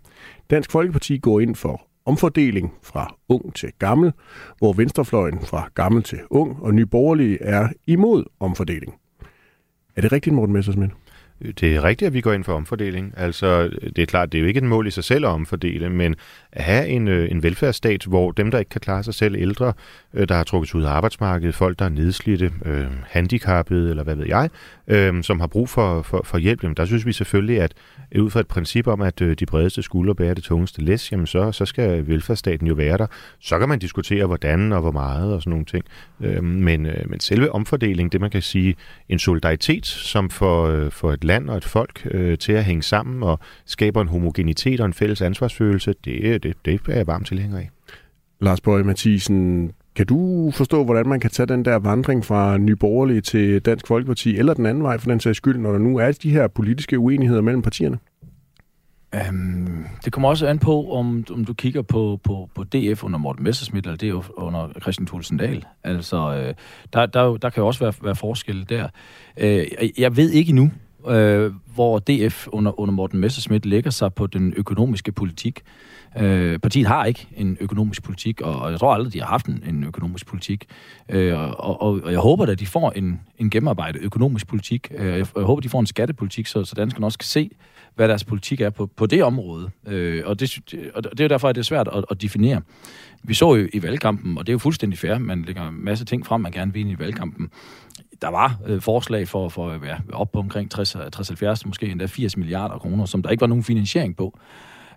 Dansk Folkeparti går ind for omfordeling fra ung til gammel, hvor venstrefløjen fra gammel til ung og nyborgerlige er imod omfordeling. Er det rigtigt, Morten Messersmith? Det er rigtigt, at vi går ind for omfordeling. Altså, det er klart, det er jo ikke et mål i sig selv at omfordele, men at have en, øh, en velfærdsstat, hvor dem, der ikke kan klare sig selv, ældre, øh, der har trukket sig ud af arbejdsmarkedet, folk, der er nedslidte, øh, handicappede, eller hvad ved jeg, øh, som har brug for, for, for hjælp, jamen, der synes vi selvfølgelig, at øh, ud fra et princip om, at øh, de bredeste skuldre bærer det tungeste læs, jamen så, så skal velfærdsstaten jo være der. Så kan man diskutere, hvordan og hvor meget og sådan nogle ting. Øh, men, øh, men selve omfordeling, det man kan sige, en solidaritet, som får, øh, for et land og et folk øh, til at hænge sammen og skaber en homogenitet og en fælles ansvarsfølelse, det, øh, det, det er jeg varmt tilhænger af. Lars Bøge Mathisen, kan du forstå, hvordan man kan tage den der vandring fra Nyborgerlige til Dansk Folkeparti, eller den anden vej for den sags skyld, når der nu er de her politiske uenigheder mellem partierne? Um, det kommer også an på, om, om du kigger på, på, på DF under Morten Messersmith, eller det under Christian Thulesen Dahl. Altså, øh, der, der, der kan jo også være, være forskel der. Øh, jeg ved ikke nu, øh, hvor DF under, under Morten Messersmith lægger sig på den økonomiske politik. Øh, partiet har ikke en økonomisk politik, og, og jeg tror aldrig, de har haft en, en økonomisk politik. Øh, og, og, og jeg håber at de får en, en gennemarbejdet økonomisk politik. Øh, jeg, jeg håber, de får en skattepolitik, så, så danskerne også kan se, hvad deres politik er på, på det område. Øh, og, det, og det er derfor, at det er svært at, at definere. Vi så jo i valgkampen, og det er jo fuldstændig fair, man lægger en masse ting frem, man gerne vil ind i valgkampen. Der var øh, forslag for, for at være op på omkring 60-70, måske endda 80 milliarder kroner, som der ikke var nogen finansiering på.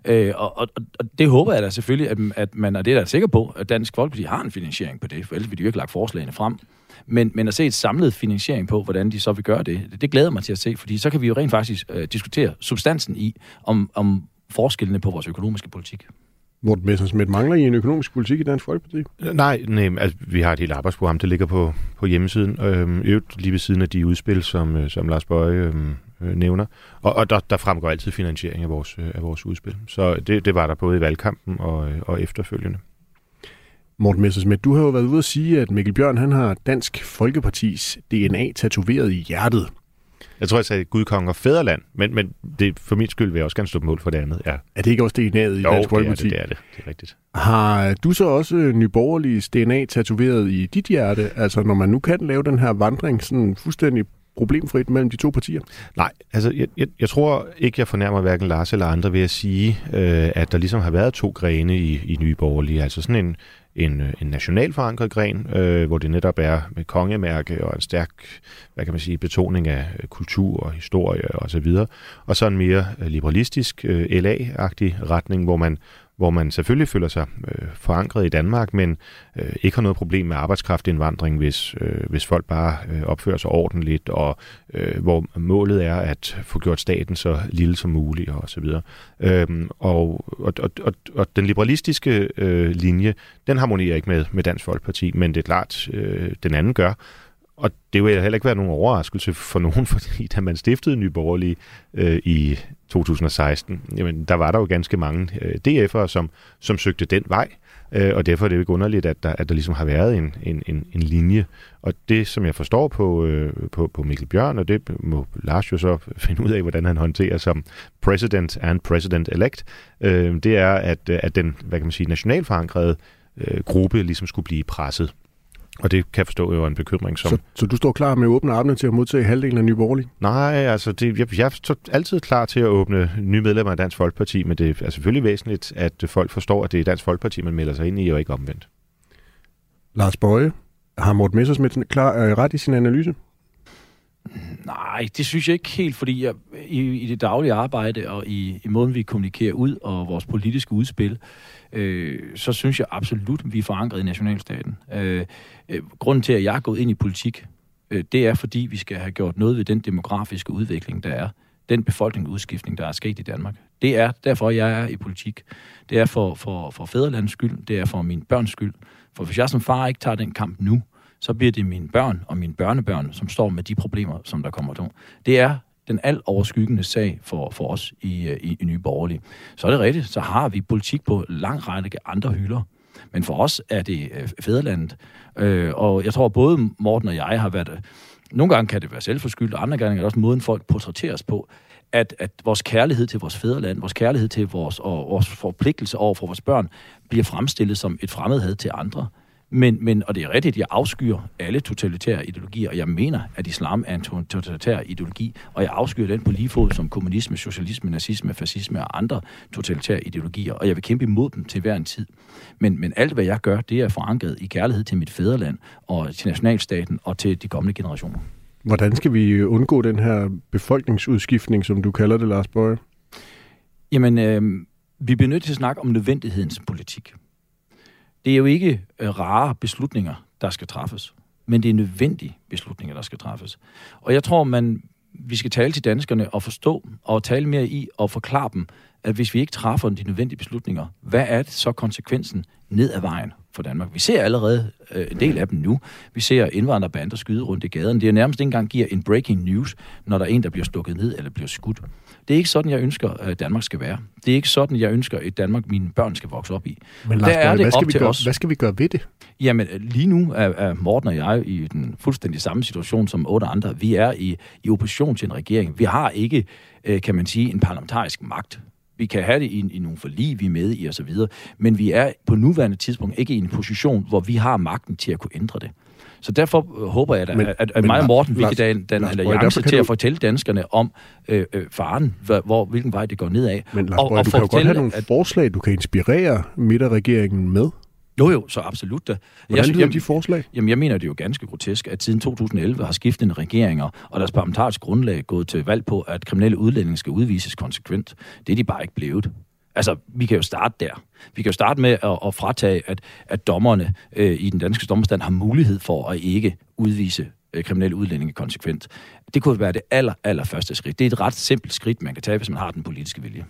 Øh, og, og, og det håber jeg da selvfølgelig, at, at man, og det er da sikker på, at Dansk Folkeparti har en finansiering på det, for ellers ville de jo ikke lagt forslagene frem. Men, men at se et samlet finansiering på, hvordan de så vil gøre det, det, det glæder mig til at se, fordi så kan vi jo rent faktisk øh, diskutere substansen i, om, om forskellene på vores økonomiske politik. Morten Messersmith, mangler I en økonomisk politik i Dansk Folkeparti? Nej, nej altså, vi har et helt arbejdsprogram, der ligger på, på hjemmesiden. Øhm, øvrigt lige ved siden af de udspil, som, øh, som Lars Bøje øhm, øh, nævner. Og, og der, der fremgår altid finansiering af vores, øh, af vores udspil. Så det, det var der både i valgkampen og, øh, og efterfølgende. Morten Messersmith, du har jo været ude at sige, at Mikkel Bjørn han har Dansk Folkepartis DNA tatoveret i hjertet. Jeg tror, jeg sagde Gud, Kong og Fæderland, men, men det, for min skyld vil jeg også gerne stå på mål for det andet. Ja. Er det ikke også DNA'et i jo, Dansk Folkeparti? Jo, det er det, det er rigtigt. Har du så også Nyborgerliges DNA tatoveret i dit hjerte? Altså, når man nu kan lave den her vandring sådan fuldstændig problemfrit mellem de to partier? Nej, altså jeg, jeg, jeg tror ikke, jeg fornærmer hverken Lars eller andre ved at sige, øh, at der ligesom har været to grene i, i Nye Borgerlige. Altså sådan en, en, øh, en national forankret gren, øh, hvor det netop er med kongemærke og en stærk, hvad kan man sige, betoning af øh, kultur og historie og så videre. Og så en mere øh, liberalistisk, øh, LA-agtig retning, hvor man hvor man selvfølgelig føler sig øh, forankret i Danmark, men øh, ikke har noget problem med arbejdskraftindvandring, hvis, øh, hvis folk bare øh, opfører sig ordentligt, og øh, hvor målet er at få gjort staten så lille som muligt og så videre. Øhm, og, og, og, og, og den liberalistiske øh, linje, den harmonerer ikke med, med Dansk Folkeparti, men det er klart, øh, den anden gør. Og det vil heller ikke være nogen overraskelse for nogen, fordi da man stiftede Nye Borgerlige øh, i 2016, jamen, der var der jo ganske mange øh, DF'ere, som, som søgte den vej. Øh, og derfor er det jo ikke underligt, at der, at der ligesom har været en, en, en, en linje. Og det, som jeg forstår på, øh, på, på Mikkel Bjørn, og det må Lars jo så finde ud af, hvordan han håndterer som president and president-elect, øh, det er, at, at den hvad kan man sige, nationalforankrede øh, gruppe ligesom skulle blive presset. Og det kan jeg forstå jo er en bekymring. Som... Så, så du står klar med åbne armene til at modtage halvdelen af Nye Borgerlige? Nej, altså det, jeg, jeg er altid klar til at åbne nye medlemmer af Dansk Folkeparti, men det er selvfølgelig væsentligt, at folk forstår, at det er Dansk Folkeparti, man melder sig ind i, og ikke omvendt. Lars Bøje, har Morten Messersmith klar, øh, ret i sin analyse? Nej, det synes jeg ikke helt, fordi jeg, i, i det daglige arbejde og i, i måden, vi kommunikerer ud og vores politiske udspil, øh, så synes jeg absolut, at vi er forankret i nationalstaten. Øh, øh, grunden til, at jeg er gået ind i politik, øh, det er, fordi vi skal have gjort noget ved den demografiske udvikling, der er. Den befolkningsudskiftning, der er sket i Danmark. Det er derfor, jeg er i politik. Det er for, for, for fædrelandets skyld, det er for min børns skyld. For hvis jeg som far ikke tager den kamp nu, så bliver det mine børn og mine børnebørn, som står med de problemer, som der kommer til. Det er den alt overskyggende sag for, for os i, øh, i, i Nye Borgerlige. Så er det rigtigt, så har vi politik på lang række andre hylder. Men for os er det øh, fædrelandet. Øh, og jeg tror, både Morten og jeg har været... Øh, nogle gange kan det være selvforskyldt, og andre gange er det også måden, folk portrætteres på at, at vores kærlighed til vores fædreland, vores kærlighed til vores, og vores forpligtelse over for vores børn, bliver fremstillet som et fremmedhed til andre. Men, men, og det er rigtigt, jeg afskyer alle totalitære ideologier, og jeg mener, at islam er en totalitær ideologi, og jeg afskyer den på lige fod som kommunisme, socialisme, nazisme, fascisme og andre totalitære ideologier, og jeg vil kæmpe imod dem til hver en tid. Men, men alt, hvad jeg gør, det er forankret i kærlighed til mit fædreland, og til nationalstaten, og til de kommende generationer. Hvordan skal vi undgå den her befolkningsudskiftning, som du kalder det, Lars Bøge? Jamen, øh, vi bliver nødt til at snakke om nødvendighedens politik. Det er jo ikke øh, rare beslutninger, der skal træffes, men det er nødvendige beslutninger, der skal træffes. Og jeg tror, man, vi skal tale til danskerne og forstå og tale mere i og forklare dem, at hvis vi ikke træffer de nødvendige beslutninger, hvad er det så konsekvensen ned ad vejen for Danmark? Vi ser allerede øh, en del af dem nu. Vi ser indvandrerbander skyde rundt i gaden. Det er nærmest ikke engang giver en breaking news, når der er en, der bliver stukket ned eller bliver skudt. Det er ikke sådan, jeg ønsker, at Danmark skal være. Det er ikke sådan, jeg ønsker, at Danmark, mine børn skal vokse op i. Men Lars, der er det hvad, skal vi gøre, os. hvad skal vi gøre ved det? Jamen, lige nu er, er Morten og jeg i den fuldstændig samme situation som otte andre. Vi er i, i opposition til en regering. Vi har ikke, øh, kan man sige, en parlamentarisk magt. Vi kan have det i, i nogle forlig, vi er med i osv., men vi er på nuværende tidspunkt ikke i en position, hvor vi har magten til at kunne ændre det. Så derfor øh, håber jeg, at, men, at, at mig og Morten, vi kan danne den alliance til at fortælle danskerne om øh, øh, faren, hvor, hvilken vej det går nedad. Men Lars og, Bøge, og du kan jo godt have nogle at, forslag, du kan inspirere midterregeringen med. Jo, jo, så absolut da. Hvordan jeg, lyder de forslag? Jamen, jeg mener, det er jo ganske grotesk, at siden 2011 har skiftende regeringer og deres parlamentariske grundlag gået til valg på, at kriminelle udlændinge skal udvises konsekvent. Det er de bare ikke blevet. Altså, vi kan jo starte der. Vi kan jo starte med at, at fratage, at, at dommerne øh, i den danske dommerstand har mulighed for at ikke udvise øh, kriminelle udlændinge konsekvent. Det kunne være det aller, aller første skridt. Det er et ret simpelt skridt, man kan tage, hvis man har den politiske vilje.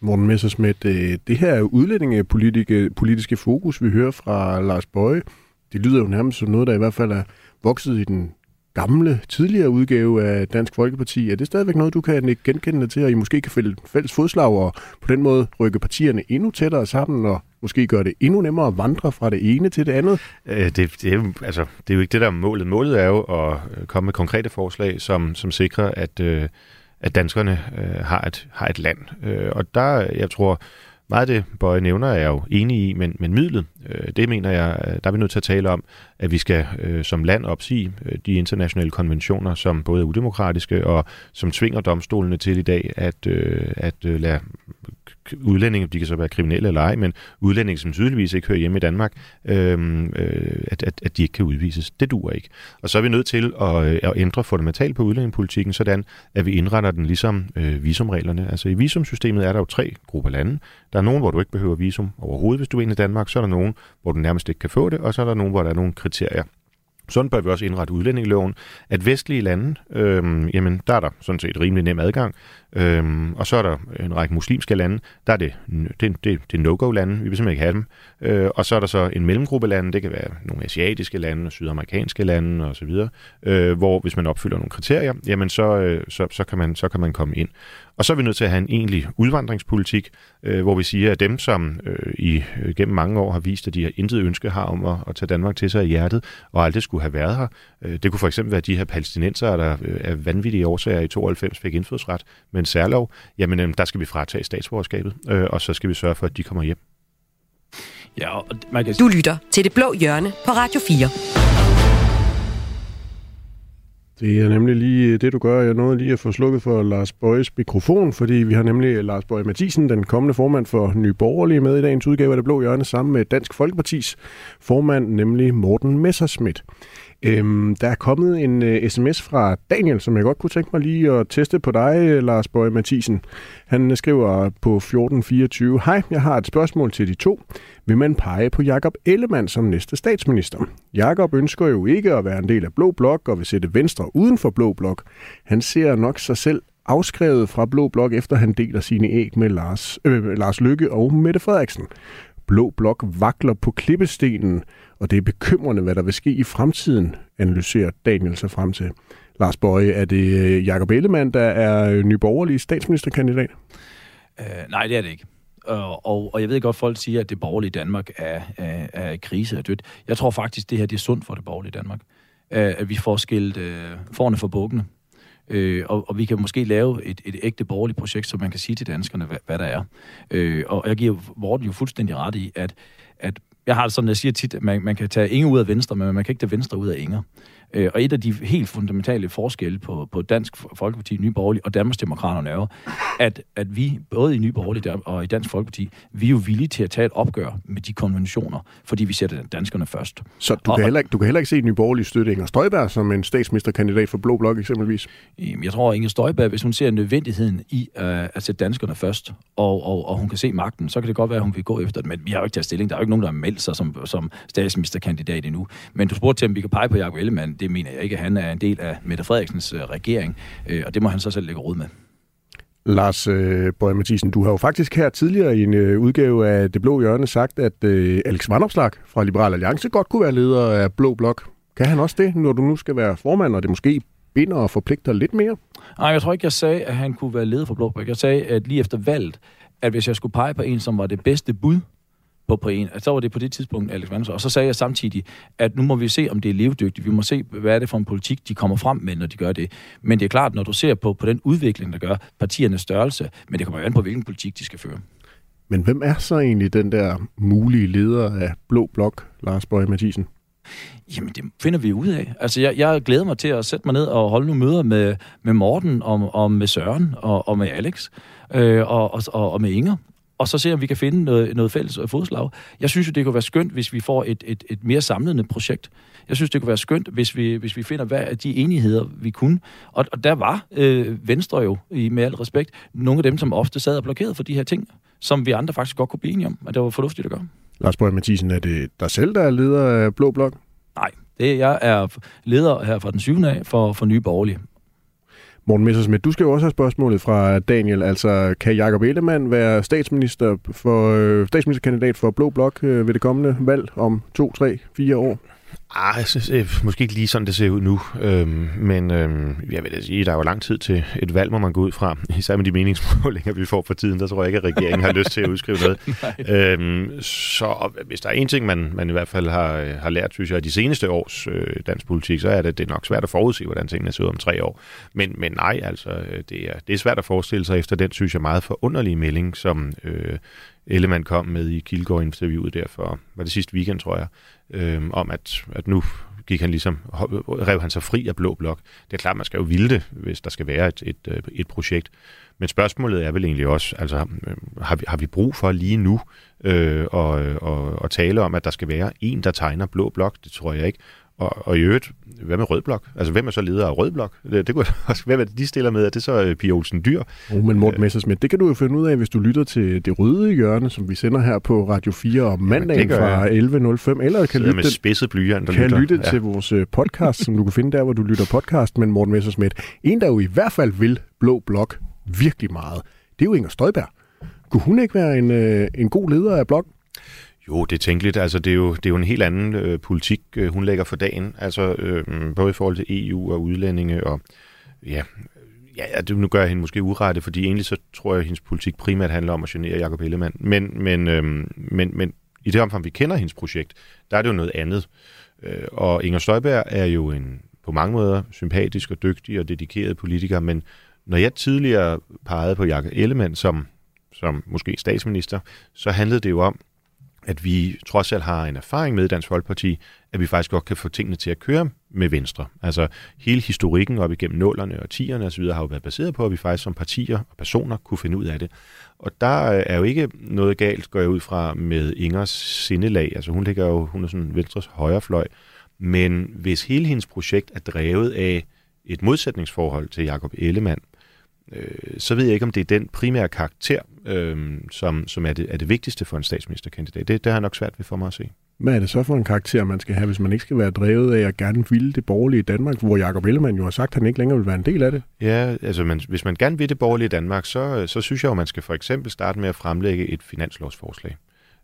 Morten Messersmith, øh, det her udlændingepolitiske politiske fokus, vi hører fra Lars Bøje, det lyder jo nærmest som noget, der i hvert fald er vokset i den gamle, tidligere udgave af Dansk Folkeparti. Er det stadigvæk noget, du kan genkende til, og I måske kan fælde fælles fodslag og på den måde rykke partierne endnu tættere sammen og måske gøre det endnu nemmere at vandre fra det ene til det andet? Øh, det, det, er, altså, det er jo ikke det, der er målet. Målet er jo at komme med konkrete forslag, som, som sikrer, at, øh, at danskerne øh, har, et, har et land. Øh, og der, jeg tror, meget af det, Bøje nævner, er jeg jo enig i, men, men midlet, øh, det mener jeg, øh, der er vi nødt til at tale om, at vi skal øh, som land opsige øh, de internationale konventioner, som både er udemokratiske og som tvinger domstolene til i dag at, øh, at øh, lade udlændinge, de kan så være kriminelle eller ej, men udlændinge, som tydeligvis ikke hører hjemme i Danmark, øhm, øh, at, at, at de ikke kan udvises. Det duer ikke. Og så er vi nødt til at, øh, at ændre fundamentalt på udlændingepolitikken, sådan at vi indretter den ligesom øh, visumreglerne. Altså i visumsystemet er der jo tre grupper lande. Der er nogen, hvor du ikke behøver visum overhovedet, hvis du er ind i Danmark. Så er der nogen, hvor du nærmest ikke kan få det, og så er der nogen, hvor der er nogle kriterier. Sådan bør vi også indrette udlændingeloven, at vestlige lande, øh, jamen der er der sådan set rimelig nem adgang, Øhm, og så er der en række muslimske lande, der er det, det, det, det no-go-lande, vi vil simpelthen ikke have dem. Øh, og så er der så en mellemgruppe lande, det kan være nogle asiatiske lande, sydamerikanske lande osv., øh, hvor hvis man opfylder nogle kriterier, jamen så, øh, så, så, kan man, så kan man komme ind. Og så er vi nødt til at have en egentlig udvandringspolitik, øh, hvor vi siger, at dem, som øh, i øh, gennem mange år har vist, at de har intet ønske har om at, at tage Danmark til sig i hjertet, og aldrig skulle have været her. Øh, det kunne for eksempel være de her palæstinenser, der øh, af vanvittige årsager i 92 fik indfødsret med en særlov. Jamen, øh, der skal vi fratage statsborgerskabet, øh, og så skal vi sørge for, at de kommer hjem. Ja, og man kan... Du lytter til Det Blå Hjørne på Radio 4. Det er nemlig lige det, du gør. Jeg nåede lige at få slukket for Lars Bøjes mikrofon, fordi vi har nemlig Lars Bøje Mathisen, den kommende formand for Nye Borgerlige, med i dagens udgave af Det Blå Hjørne, sammen med Dansk Folkepartis formand, nemlig Morten Messerschmidt. Øhm, der er kommet en øh, sms fra Daniel, som jeg godt kunne tænke mig lige at teste på dig, øh, Lars Bøge Mathisen. Han skriver på 1424, Hej, jeg har et spørgsmål til de to. Vil man pege på Jakob Ellemann som næste statsminister? Jakob ønsker jo ikke at være en del af Blå Blok og vil sætte Venstre uden for Blå Blok. Han ser nok sig selv afskrevet fra Blå Blok, efter han deler sine æg med Lars, øh, Lars Lykke og Mette Frederiksen. Blå Blok vakler på klippestenen, og det er bekymrende, hvad der vil ske i fremtiden, analyserer Daniel sig frem til. Lars Bøje, er det øh, Jakob Ellemann, der er øh, nyborgerlig statsministerkandidat? Uh, nej, det er det ikke. Og, og, og jeg ved godt, at folk siger, at det borgerlige Danmark er, er, er i krise og dødt. Jeg tror faktisk, det her det er sundt for det borgerlige Danmark. At vi får skilt uh, forne for bukkene. Øh, og, og vi kan måske lave et, et ægte borgerligt projekt, så man kan sige til danskerne, hvad, hvad der er. Øh, og jeg giver Morten jo fuldstændig ret i, at, at jeg har det sådan, jeg siger tit, at man, man kan tage Inge ud af venstre, men man kan ikke tage venstre ud af Inger. Øh, og et af de helt fundamentale forskelle på, på Dansk Folkeparti, Nye Borgerlige og Danmarksdemokraterne er jo, at, at vi, både i Nye Borgerlige og i Dansk Folkeparti, vi er jo villige til at tage et opgør med de konventioner, fordi vi sætter danskerne først. Så du, og, kan, heller ikke, du kan heller ikke se Nye Borgerlige støtte Inger Støjberg som en statsministerkandidat for Blå Blok eksempelvis? Jeg tror, Inger Støjberg, hvis hun ser nødvendigheden i uh, at sætte danskerne først, og, og, og hun kan se magten, så kan det godt være, at hun vil gå efter det. Men vi har jo ikke taget stilling. Der er jo ikke nogen, der har meldt sig som, som statsministerkandidat endnu. Men du spurgte til, om vi kan pege på Jacob Ellemann det mener jeg ikke. Han er en del af Mette Frederiksens øh, regering, øh, og det må han så selv lægge råd med. Lars øh, Bøje Mathisen, du har jo faktisk her tidligere i en øh, udgave af Det Blå Hjørne sagt, at øh, Alex Vandopslag fra Liberal Alliance godt kunne være leder af Blå Blok. Kan han også det, når du nu skal være formand, og det måske binder og forpligter lidt mere? Nej, jeg tror ikke, jeg sagde, at han kunne være leder for Blå Blok. Jeg sagde, at lige efter valget, at hvis jeg skulle pege på en, som var det bedste bud på, på en. Så var det på det tidspunkt Alex Vandersen. Og så sagde jeg samtidig, at nu må vi se, om det er levedygtigt. Vi må se, hvad er det for en politik, de kommer frem med, når de gør det. Men det er klart, når du ser på, på den udvikling, der gør partiernes størrelse, men det kommer jo an på, hvilken politik de skal føre. Men hvem er så egentlig den der mulige leder af Blå Blok, Lars Bøge Mathisen? Jamen, det finder vi ud af. Altså, jeg, jeg glæder mig til at sætte mig ned og holde nogle møder med, med Morten og, og med Søren og, og med Alex øh, og, og, og med Inger og så se, om vi kan finde noget, noget fælles fodslag. Jeg synes jo, det kunne være skønt, hvis vi får et, et, et mere samlende projekt. Jeg synes, det kunne være skønt, hvis vi, hvis vi finder, hvad er de enigheder, vi kunne. Og, og der var øh, Venstre jo, i, med al respekt, nogle af dem, som ofte sad og blokerede for de her ting, som vi andre faktisk godt kunne blive enige om, at det var fornuftigt at gøre. Lars Borg Mathisen, er det dig selv, der er leder af Blå Blok? Nej, det, jeg er leder her fra den 7. af for, for Nye Borgerlige. Morten Messersmith, du skal jo også have spørgsmålet fra Daniel. Altså, kan Jakob Ellemann være statsminister for, øh, statsministerkandidat for Blå Blok øh, ved det kommende valg om to, tre, fire år? Ah, jeg synes øh, måske ikke lige sådan, det ser ud nu. Øhm, men øhm, jeg vil da sige, der er jo lang tid til et valg, må man gå ud fra. Især med de meningsmålinger, vi får for tiden, der tror jeg ikke, at regeringen har lyst til at udskrive noget. øhm, så hvis der er en ting, man, man i hvert fald har, har lært, synes jeg, af de seneste års øh, dansk politik, så er det, det er nok svært at forudse, hvordan tingene ser ud om tre år. Men, men nej, altså, det er, det er svært at forestille sig efter den, synes jeg, meget forunderlige melding, som øh, Ellemann kom med i Kildegård-interviewet der for, var det sidste weekend, tror jeg, øh, om at, at nu gik han ligesom, rev han sig fri af Blå Blok. Det er klart, man skal jo ville det, hvis der skal være et, et, øh, et projekt. Men spørgsmålet er vel egentlig også, altså øh, har vi, har vi brug for lige nu øh, og, og, og tale om, at der skal være en, der tegner Blå Blok? Det tror jeg ikke. Og, og i øvrigt, hvad med Rød Blok? Altså, hvem er så leder af Rød Blok? Det, det kunne også, hvem er det, de stiller med? Er det så uh, Pia Olsen Dyr? Oh, men Morten Messersmith, det kan du jo finde ud af, hvis du lytter til Det Røde Hjørne, som vi sender her på Radio 4 om mandagen fra 11.05, eller kan lytte, med spidset blyant, kan lytte ja. til vores øh, podcast, som du kan finde der, hvor du lytter podcast med Morten Messersmith. En, der jo i hvert fald vil Blå Blok virkelig meget, det er jo Inger Støjberg. Kunne hun ikke være en, øh, en god leder af blokken? Jo, det er tænkeligt. Altså, det, er jo, det er jo en helt anden øh, politik, øh, hun lægger for dagen. Altså, øh, både i forhold til EU og udlændinge og ja, ja, det, nu gør jeg hende måske urette, fordi egentlig så tror jeg, at hendes politik primært handler om at genere Jacob Ellemann. Men, men, øh, men, men i det omfang, vi kender hendes projekt, der er det jo noget andet. Øh, og Inger Støjberg er jo en på mange måder sympatisk og dygtig og dedikeret politiker, men når jeg tidligere pegede på Jacob Ellemann som, som måske statsminister, så handlede det jo om, at vi trods alt har en erfaring med i Dansk Folkeparti, at vi faktisk godt kan få tingene til at køre med Venstre. Altså hele historikken op igennem nullerne og tierne osv. har jo været baseret på, at vi faktisk som partier og personer kunne finde ud af det. Og der øh, er jo ikke noget galt, går jeg ud fra, med Ingers sindelag. Altså hun ligger jo, hun er sådan Venstres højrefløj. Men hvis hele hendes projekt er drevet af et modsætningsforhold til Jakob Ellemann, øh, så ved jeg ikke, om det er den primære karakter, øh, som, som er, det, er det vigtigste for en statsministerkandidat. Det, det har jeg nok svært ved for mig at se. Hvad er det så for en karakter, man skal have, hvis man ikke skal være drevet af at gerne ville det borgerlige Danmark, hvor Jacob Ellemann jo har sagt, at han ikke længere vil være en del af det? Ja, altså man, hvis man gerne vil det borgerlige Danmark, så, så synes jeg jo, man skal for eksempel starte med at fremlægge et finanslovsforslag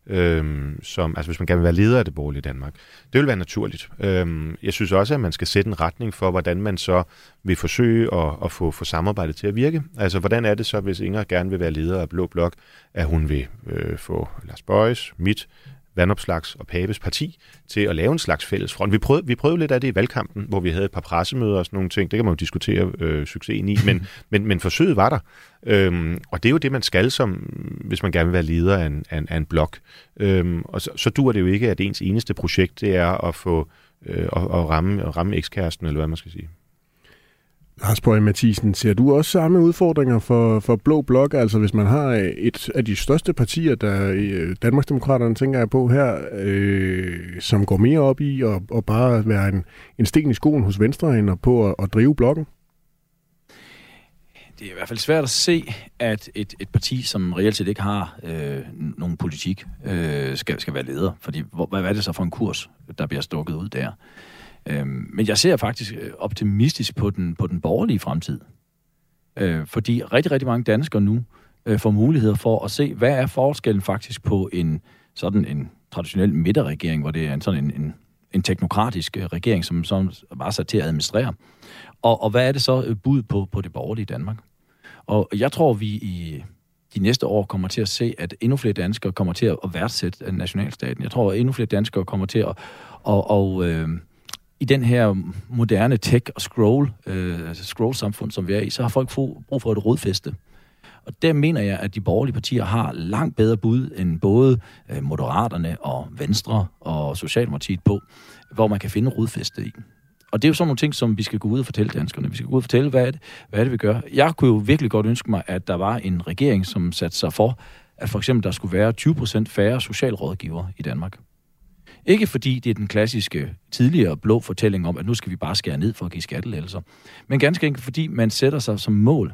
øhm, som, altså hvis man gerne vil være leder af det borgerlige Danmark. Det vil være naturligt. Øhm, jeg synes også, at man skal sætte en retning for, hvordan man så vil forsøge at, at få, få samarbejdet til at virke. Altså, hvordan er det så, hvis Inger gerne vil være leder af Blå Blok, at hun vil øh, få Lars Bøjes, mit, Vandopslags og Pabes parti til at lave en slags fælles front. Vi prøvede, vi prøvede lidt af det i valgkampen, hvor vi havde et par pressemøder og sådan nogle ting. Det kan man jo diskutere øh, succesen i, men, men, men forsøget var der. Øhm, og det er jo det, man skal, som, hvis man gerne vil være leder af en, af en, af en blok. Øhm, og så, så dur det jo ikke, at ens eneste projekt det er at få øh, at, at ramme, at ramme ekskæresten, eller hvad man skal sige. Lars Bøge Mathisen, ser du også samme udfordringer for, for Blå Blok? Altså hvis man har øh, et af de største partier, der øh, Danmarksdemokraterne tænker jeg på her, øh, som går mere op i at, at bare være en, en sten i skoen hos Venstre, end på at, at drive blokken? Det er i hvert fald svært at se, at et, et parti, som reelt set ikke har øh, nogen politik, øh, skal, skal være leder. Fordi hvor, hvad er det så for en kurs, der bliver stukket ud der? Øhm, men jeg ser faktisk øh, optimistisk på den, på den borgerlige fremtid. Øh, fordi rigtig, rigtig mange danskere nu øh, får muligheder for at se, hvad er forskellen faktisk på en sådan en traditionel midterregering, hvor det er en sådan en, en, en teknokratisk øh, regering, som, som var sat til at administrere. Og, og hvad er det så øh, bud på, på det borgerlige Danmark? Og jeg tror, vi i de næste år kommer til at se, at endnu flere danskere kommer til at værdsætte nationalstaten. Jeg tror, at endnu flere danskere kommer til at, at, at, at i den her moderne tech- og scroll, øh, altså scroll-samfund, som vi er i, så har folk brug for et rodfæste. Og der mener jeg, at de borgerlige partier har langt bedre bud end både øh, Moderaterne og Venstre og Socialdemokratiet på, hvor man kan finde rodfæste i. Og det er jo sådan nogle ting, som vi skal gå ud og fortælle danskerne. Vi skal gå ud og fortælle, hvad er det, hvad er det vi gør. Jeg kunne jo virkelig godt ønske mig, at der var en regering, som satte sig for, at for eksempel der skulle være 20% færre socialrådgivere i Danmark. Ikke fordi det er den klassiske tidligere blå fortælling om, at nu skal vi bare skære ned for at give skattelettelser, men ganske enkelt fordi man sætter sig som mål,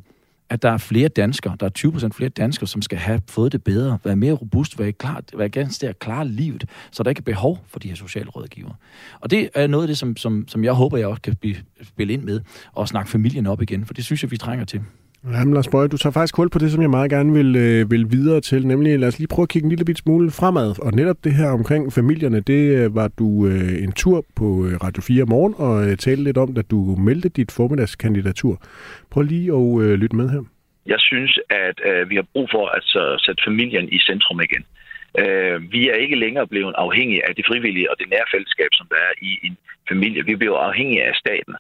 at der er flere danskere, der er 20% flere danskere, som skal have fået det bedre, være mere robust, være, klar, være ganske der klare livet, så der ikke er behov for de her socialrådgiver. Og det er noget af det, som, som, som jeg håber, jeg også kan spille ind med, og snakke familien op igen, for det synes jeg, vi trænger til. Jamen Lars Bøge, du tager faktisk hul på det, som jeg meget gerne vil, øh, vil videre til, nemlig lad os lige prøve at kigge en lille bit smule fremad. Og netop det her omkring familierne, det øh, var du øh, en tur på øh, Radio 4 morgen og øh, talte lidt om, da du meldte dit formiddagskandidatur. Prøv lige at øh, lytte med her. Jeg synes, at øh, vi har brug for at så, sætte familien i centrum igen. Øh, vi er ikke længere blevet afhængige af det frivillige og det nære fællesskab, som der er i en familie. Vi bliver afhængige af staten.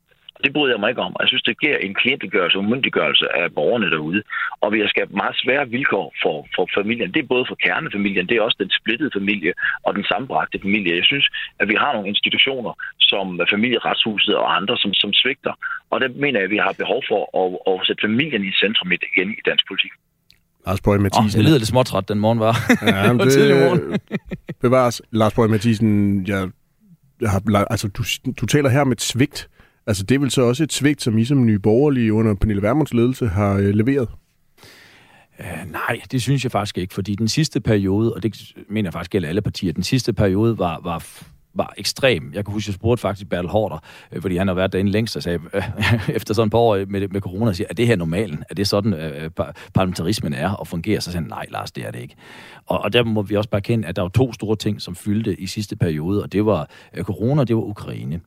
Det bryder jeg mig ikke om. Jeg synes, det giver en klientgørelse og myndiggørelse af borgerne derude. Og vi har skabt meget svære vilkår for, for familien. Det er både for kernefamilien, det er også den splittede familie og den sammenbragte familie. Jeg synes, at vi har nogle institutioner som familieretshuset og andre, som, som svigter. Og der mener jeg, at vi har behov for at, at sætte familien i centrum igen i dansk politik. Lars Bøge Mathisen. Oh, det lyder lidt småtræt, den morgen var. Ja, det, det morgen. bevares. Lars Bøge Mathisen, jeg, jeg har, altså, du, du taler her om et svigt. Altså, det er vel så også et svigt, som I som nye borgerlige under Pernille Vermunds ledelse har øh, leveret? Uh, nej, det synes jeg faktisk ikke, fordi den sidste periode, og det mener jeg faktisk gælder alle partier, den sidste periode var, var var ekstrem. Jeg kan huske, jeg spurgte faktisk Bertel Hårder, øh, fordi han har været derinde længst, og sagde, øh, efter sådan et par år med, med corona, siger, er det her normalen? Er det sådan, øh, øh parlamentarismen er og fungerer? Så sagde han, nej, Lars, det er det ikke. Og, og der må vi også bare kende, at der var to store ting, som fyldte i sidste periode, og det var øh, corona, og det var Ukraine.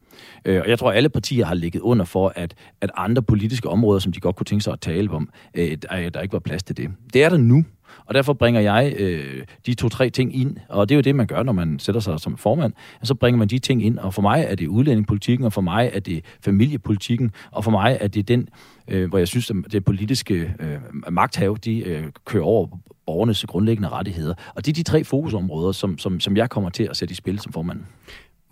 Øh, og jeg tror, alle partier har ligget under for, at, at andre politiske områder, som de godt kunne tænke sig at tale om, øh, der, der ikke var plads til det. Det er der nu. Og derfor bringer jeg øh, de to-tre ting ind, og det er jo det, man gør, når man sætter sig som formand. Og så bringer man de ting ind, og for mig er det udlændingepolitikken, og for mig er det familiepolitikken, og for mig er det den, øh, hvor jeg synes, at det politiske øh, magthav, de øh, kører over borgernes grundlæggende rettigheder. Og det er de tre fokusområder, som, som, som jeg kommer til at sætte i spil som formand.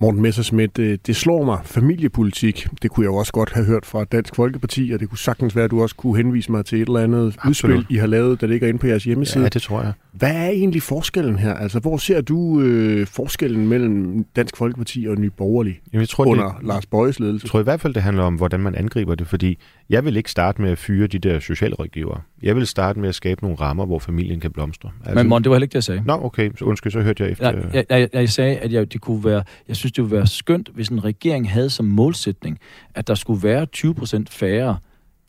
Morten Messersmith, øh, det slår mig familiepolitik. Det kunne jeg jo også godt have hørt fra Dansk Folkeparti, og det kunne sagtens være, at du også kunne henvise mig til et eller andet Absolut. udspil, I har lavet, der ligger inde på jeres hjemmeside. Ja, det tror jeg. Hvad er egentlig forskellen her? Altså, hvor ser du øh, forskellen mellem Dansk Folkeparti og Nye Borgerlige Jamen, jeg tror, under det, Lars Bøjes ledelse? Jeg tror i hvert fald, det handler om, hvordan man angriber det, fordi jeg vil ikke starte med at fyre de der socialrådgivere. Jeg vil starte med at skabe nogle rammer, hvor familien kan blomstre. Altså, Men Morten, det var heller ikke det, jeg sagde. Nå, okay. Så undskyld, så hørte jeg efter. Nej, jeg, jeg, jeg sagde, at jeg, det kunne være, jeg synes, det ville være skønt, hvis en regering havde som målsætning, at der skulle være 20 procent færre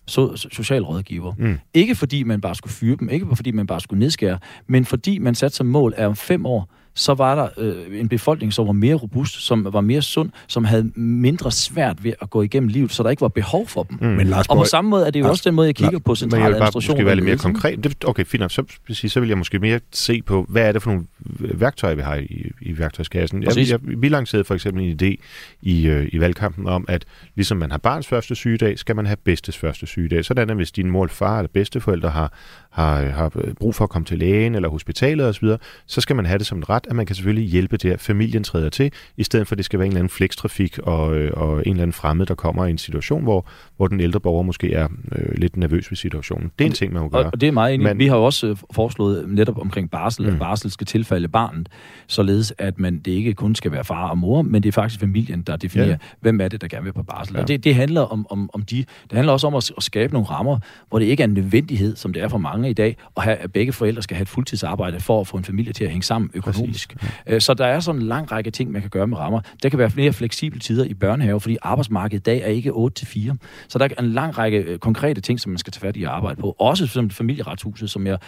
so, socialrådgiver. Mm. Ikke fordi man bare skulle fyre dem, ikke fordi man bare skulle nedskære, men fordi man satte som mål, at om fem år, så var der øh, en befolkning, som var mere robust, som var mere sund, som havde mindre svært ved at gå igennem livet, så der ikke var behov for dem. Mm. Men Lars og på samme måde er det jo Lars, også den måde, jeg kigger Lars, på central administration. Men jeg vil bare være lidt mere konkret. Det, okay, fint Så, så vil jeg måske mere se på, hvad er det for nogle værktøjer, vi har i, i værktøjskassen. Jeg, jeg, vi lancerede for eksempel en idé i, øh, i valgkampen om, at ligesom man har barns første sygedag, skal man have bedstes første sygedag. Sådan at hvis din mor, far eller bedsteforældre har, har, har brug for at komme til lægen eller hospitalet osv., så skal man have det som en ret, at man kan selvfølgelig hjælpe det, at familien træder til, i stedet for at det skal være en eller anden flekstrafik og, øh, og en eller anden fremmed, der kommer i en situation, hvor, hvor den ældre borger måske er øh, lidt nervøs ved situationen. Det er en ting, man må gøre. Og det er meget enig. Men, Vi har jo også øh, foreslået netop omkring barsel, mm. at barsel skal tilfælde barnet, således at man det ikke kun skal være far og mor, men det er faktisk familien, der definerer, ja. hvem er det, der gerne vil på barsel. Ja. Og det, det handler om, om, om de, det handler også om at, at skabe nogle rammer, hvor det ikke er en nødvendighed, som det er for mange i dag, at, have, at begge forældre skal have et fuldtidsarbejde for at få en familie til at hænge sammen økonomisk. Præcis. Øh, så der er sådan en lang række ting, man kan gøre med rammer. Der kan være flere fleksible tider i børnehave, fordi arbejdsmarkedet i dag er ikke 8-4. Så der er en lang række øh, konkrete ting, som man skal tage fat i at arbejde på. Også som familieretshuset, som jeg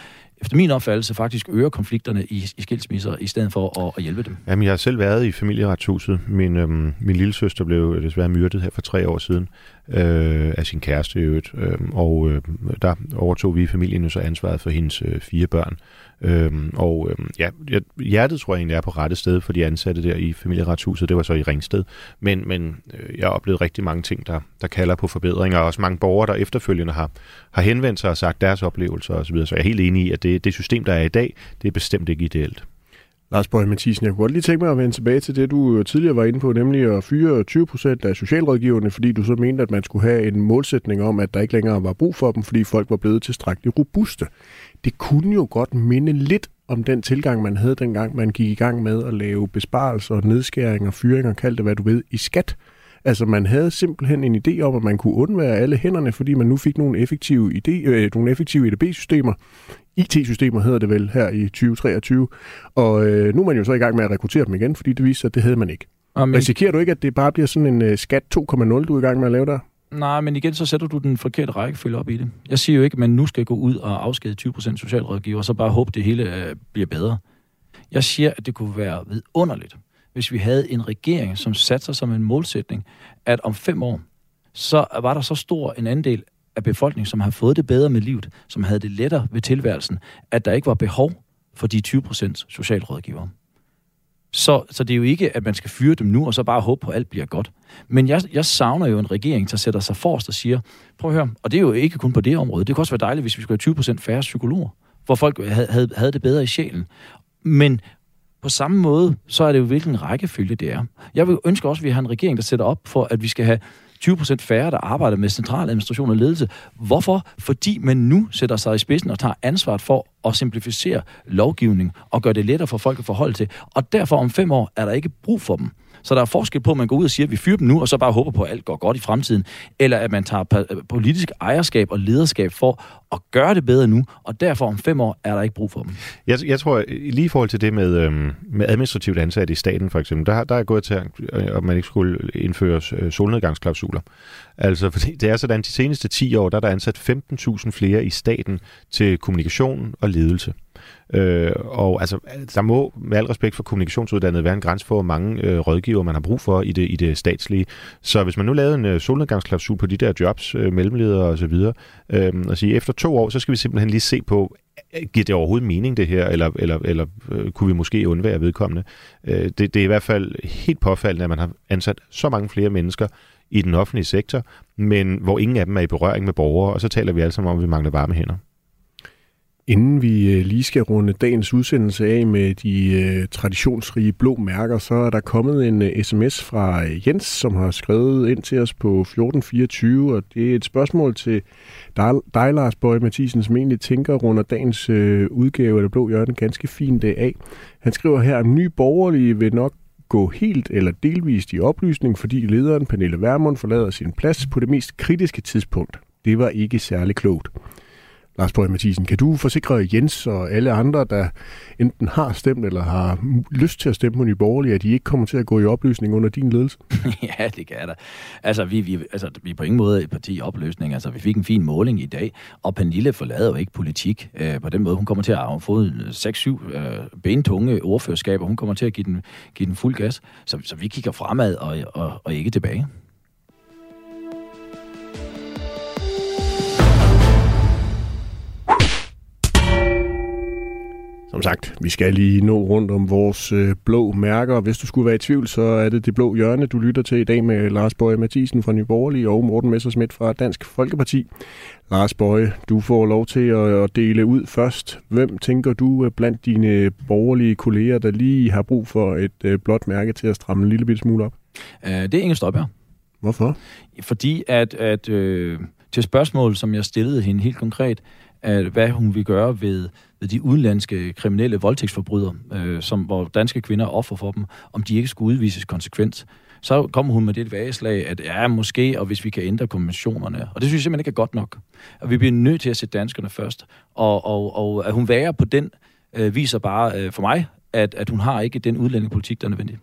efter min opfattelse faktisk øger konflikterne i, i skilsmisser, i stedet for at, at hjælpe dem. Jamen, jeg har selv været i familieretshuset. Min, øhm, min lille søster blev desværre myrdet her for tre år siden øh, af sin kæreste i øvrigt. Øh, og øh, der overtog vi i familien så ansvaret for hendes øh, fire børn. Øhm, og øhm, ja, hjertet tror jeg egentlig er på rette sted for de ansatte der i familieretshuset. Det var så i Ringsted. Men, men øh, jeg har oplevet rigtig mange ting, der, der kalder på forbedringer, og også mange borgere, der efterfølgende har, har henvendt sig og sagt deres oplevelser osv. Så jeg er helt enig i, at det, det system, der er i dag, det er bestemt ikke ideelt. Lars Bøge Mathisen, jeg kunne godt lige tænke mig at vende tilbage til det, du øh, tidligere var inde på, nemlig at fyre 20 procent af socialrådgiverne, fordi du så mente, at man skulle have en målsætning om, at der ikke længere var brug for dem, fordi folk var blevet tilstrækkeligt robuste det kunne jo godt minde lidt om den tilgang, man havde dengang, man gik i gang med at lave besparelser, nedskæringer, fyringer, kald det hvad du ved, i skat. Altså man havde simpelthen en idé om, at man kunne undvære alle hænderne, fordi man nu fik nogle effektive, idé, øh, nogle effektive EDB-systemer. IT-systemer hedder det vel her i 2023. Og øh, nu er man jo så i gang med at rekruttere dem igen, fordi det viser sig, at det havde man ikke. Amen. Risikerer du ikke, at det bare bliver sådan en øh, skat 2.0, du er i gang med at lave der? Nej, men igen, så sætter du den forkerte rækkefølge op i det. Jeg siger jo ikke, at man nu skal gå ud og afskede 20% socialrådgiver, og så bare håbe, det hele øh, bliver bedre. Jeg siger, at det kunne være vidunderligt, hvis vi havde en regering, som satte sig som en målsætning, at om fem år, så var der så stor en andel af befolkningen, som har fået det bedre med livet, som havde det lettere ved tilværelsen, at der ikke var behov for de 20% socialrådgivere. Så, så det er jo ikke, at man skal fyre dem nu, og så bare håbe på, at alt bliver godt. Men jeg, jeg savner jo en regering, der sætter sig forrest og siger, prøv at høre, og det er jo ikke kun på det område, det kunne også være dejligt, hvis vi skulle have 20% færre psykologer, hvor folk havde, havde, havde det bedre i sjælen. Men på samme måde, så er det jo hvilken rækkefølge det er. Jeg vil ønske også, at vi har en regering, der sætter op for, at vi skal have 20% færre, der arbejder med central administration og ledelse. Hvorfor? Fordi man nu sætter sig i spidsen og tager ansvaret for at simplificere lovgivning og gøre det lettere for folk at forholde til. Og derfor om fem år er der ikke brug for dem. Så der er forskel på, at man går ud og siger, at vi fyrer dem nu, og så bare håber på, at alt går godt i fremtiden, eller at man tager politisk ejerskab og lederskab for at gøre det bedre nu, og derfor om fem år er der ikke brug for dem. Jeg, jeg tror, lige i forhold til det med, øhm, med administrativt ansatte i staten for eksempel, der, der er gået til, øh, at man ikke skulle indføre øh, solnedgangsklausuler. Altså, fordi det er sådan, at de seneste 10 år, der er der ansat 15.000 flere i staten til kommunikation og ledelse. Øh, og altså, der må med al respekt for kommunikationsuddannet være en grænse for, hvor mange øh, rådgiver man har brug for i det, i det statslige. Så hvis man nu lavede en øh, solnedgangsklausul på de der jobs, øh, mellemledere og så videre, øh, og sige, efter to år, så skal vi simpelthen lige se på, øh, giver det overhovedet mening det her, eller, eller, eller øh, kunne vi måske undvære vedkommende? Øh, det, det er i hvert fald helt påfaldende, at man har ansat så mange flere mennesker i den offentlige sektor, men hvor ingen af dem er i berøring med borgere, og så taler vi alle sammen om, at vi mangler varme hænder. Inden vi øh, lige skal runde dagens udsendelse af med de øh, traditionsrige blå mærker, så er der kommet en øh, sms fra Jens, som har skrevet ind til os på 1424, og det er et spørgsmål til dig, dig Lars Bøge Mathisen, som egentlig tænker runder dagens udgave af Det Blå Hjørne ganske fint af. Han skriver her, at ny borgerlige vil nok gå helt eller delvist i oplysning, fordi lederen Pernille Vermund forlader sin plads på det mest kritiske tidspunkt. Det var ikke særlig klogt. Lars Borg Mathisen, kan du forsikre Jens og alle andre, der enten har stemt eller har lyst til at stemme på Nye Borgerlige, at de ikke kommer til at gå i opløsning under din ledelse? ja, det kan der. Altså vi, vi, altså, vi er på ingen måde et parti i opløsning. Altså, vi fik en fin måling i dag, og Pernille forlader jo ikke politik øh, på den måde. Hun kommer til at få 6-7 øh, bentunge ordførerskaber. Hun kommer til at give den, give den fuld gas. Så, så vi kigger fremad og, og, og ikke tilbage. Som sagt, vi skal lige nå rundt om vores øh, blå mærker. Hvis du skulle være i tvivl, så er det det blå hjørne, du lytter til i dag med Lars Bøje Mathisen fra Nyborgerlige og Morten Messersmith fra Dansk Folkeparti. Lars Bøje, du får lov til at, at dele ud først. Hvem tænker du blandt dine borgerlige kolleger, der lige har brug for et øh, blåt mærke til at stramme en lille smule op? Uh, det er Inger Støjberg. Hvorfor? Fordi at, at øh, til spørgsmål, som jeg stillede hende helt konkret, at hvad hun vil gøre ved, ved de udenlandske kriminelle voldtægtsforbrydere, øh, som, hvor danske kvinder er offer for dem, om de ikke skulle udvises konsekvent. Så kommer hun med det vageslag, at ja, måske, og hvis vi kan ændre konventionerne. Og det synes jeg simpelthen ikke er godt nok. Og vi bliver nødt til at sætte danskerne først. Og, og, og at hun værer på den, øh, viser bare øh, for mig, at, at hun har ikke den udlændingepolitik, der er nødvendig.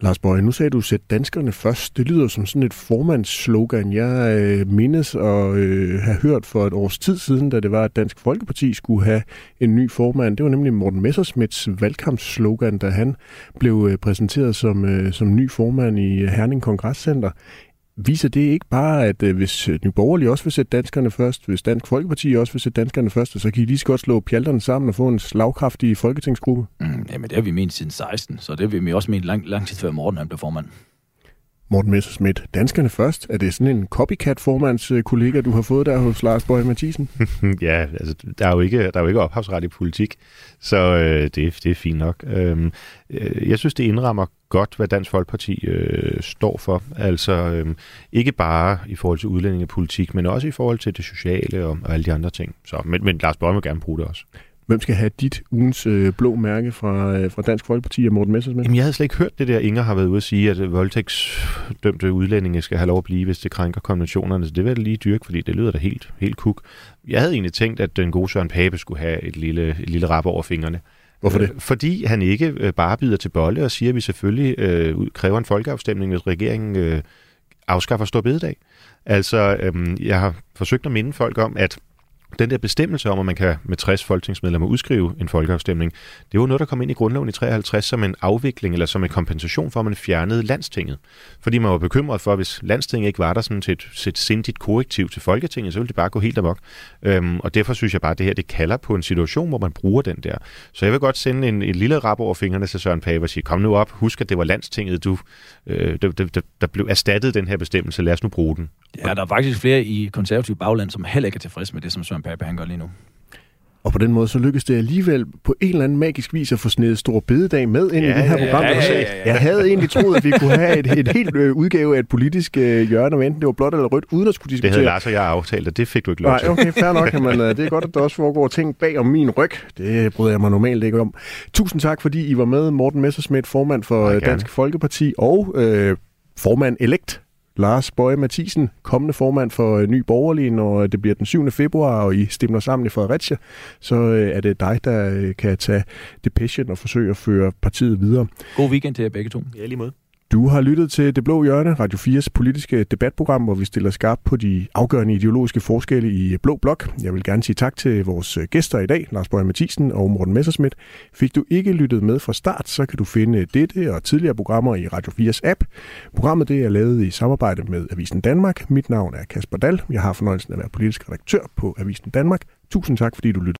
Lars Bøge, nu sagde du, sæt danskerne først. Det lyder som sådan et formandsslogan. Jeg øh, mindes at øh, have hørt for et års tid siden, da det var, at Dansk Folkeparti skulle have en ny formand. Det var nemlig Morten Messersmiths valgkampsslogan, da han blev øh, præsenteret som, øh, som ny formand i øh, Herning Kongresscenter viser det ikke bare, at øh, hvis Nye Borgerlige også vil sætte danskerne først, hvis Dansk Folkeparti også vil sætte danskerne først, så kan I lige så godt slå pjalterne sammen og få en slagkraftig folketingsgruppe? Mm, jamen, det har vi ment siden 16, så det har vi også ment lang, lang tid før Morten han blev formand. Morten Messerschmidt, danskerne først. Er det sådan en copycat-formands kollega, du har fået der hos Lars Bøge Mathisen? ja, altså, der er jo ikke, der er jo ikke ophavsret i politik, så øh, det, det er fint nok. Øhm, øh, jeg synes, det indrammer godt, hvad Dansk Folkeparti øh, står for. Altså øh, ikke bare i forhold til udlændingepolitik, men også i forhold til det sociale og, og alle de andre ting. Så, men, men Lars Bøge må gerne bruge det også. Hvem skal have dit ugens øh, blå mærke fra, øh, fra Dansk Folkeparti og Morten Messersmith? Jamen, jeg havde slet ikke hørt det der, Inger har været ude at sige, at voldtægtsdømte udlændinge skal have lov at blive, hvis det krænker konventionerne. Så det vil jeg lige dyrke, fordi det lyder da helt, helt kuk. Jeg havde egentlig tænkt, at den gode Søren Pape skulle have et lille, et lille rap over fingrene. Hvorfor det? Fordi han ikke øh, bare bider til bolle og siger, at vi selvfølgelig øh, kræver en folkeafstemning, hvis regeringen øh, afskaffer stor bededag. Altså, øh, jeg har forsøgt at minde folk om, at den der bestemmelse om, at man kan med 60 folketingsmedlemmer udskrive en folkeafstemning, det var noget, der kom ind i grundloven i 53 som en afvikling eller som en kompensation for, at man fjernede landstinget. Fordi man var bekymret for, at hvis landstinget ikke var der sådan til et, et sindigt korrektiv til Folketinget, så ville det bare gå helt amok. Øhm, og derfor synes jeg bare, at det her det kalder på en situation, hvor man bruger den der. Så jeg vil godt sende en, en lille rap over fingrene til Søren Pave og sige, kom nu op, husk, at det var landstinget, du, øh, der, der, der blev erstattet den her bestemmelse, lad os nu bruge den. Ja, der er faktisk flere i konservativ bagland, som heller ikke er tilfredse med det, som Søren Pape han gør lige nu. Og på den måde, så lykkedes det alligevel på en eller anden magisk vis at få snedet stor bededag med ind ja, i det her program. Ja, ja, ja, ja. Jeg havde egentlig troet, at vi kunne have et, et helt øh, udgave af et politisk øh, hjørne, om enten det var blåt eller rødt, uden at skulle diskutere. Det havde Lars og jeg aftalt, og det fik du ikke lov til. Nej, okay, fair nok. Men, øh, det er godt, at der også foregår ting bag om min ryg. Det bryder jeg mig normalt ikke om. Tusind tak, fordi I var med. Morten Messersmith, formand for ja, Dansk Folkeparti og øh, formand elekt Lars Bøje Mathisen, kommende formand for øh, Ny Borgerlige, når det bliver den 7. februar, og I stemmer sammen i Fredericia, så øh, er det dig, der øh, kan tage depression og forsøge at føre partiet videre. God weekend til jer begge to. Ja, lige måde. Du har lyttet til Det Blå Hjørne, Radio 4's politiske debatprogram, hvor vi stiller skarpt på de afgørende ideologiske forskelle i Blå Blok. Jeg vil gerne sige tak til vores gæster i dag, Lars Borg Mathisen og Morten Messerschmidt. Fik du ikke lyttet med fra start, så kan du finde dette og tidligere programmer i Radio 4's app. Programmet det er lavet i samarbejde med Avisen Danmark. Mit navn er Kasper Dal. Jeg har fornøjelsen af at være politisk redaktør på Avisen Danmark. Tusind tak, fordi du lyttede.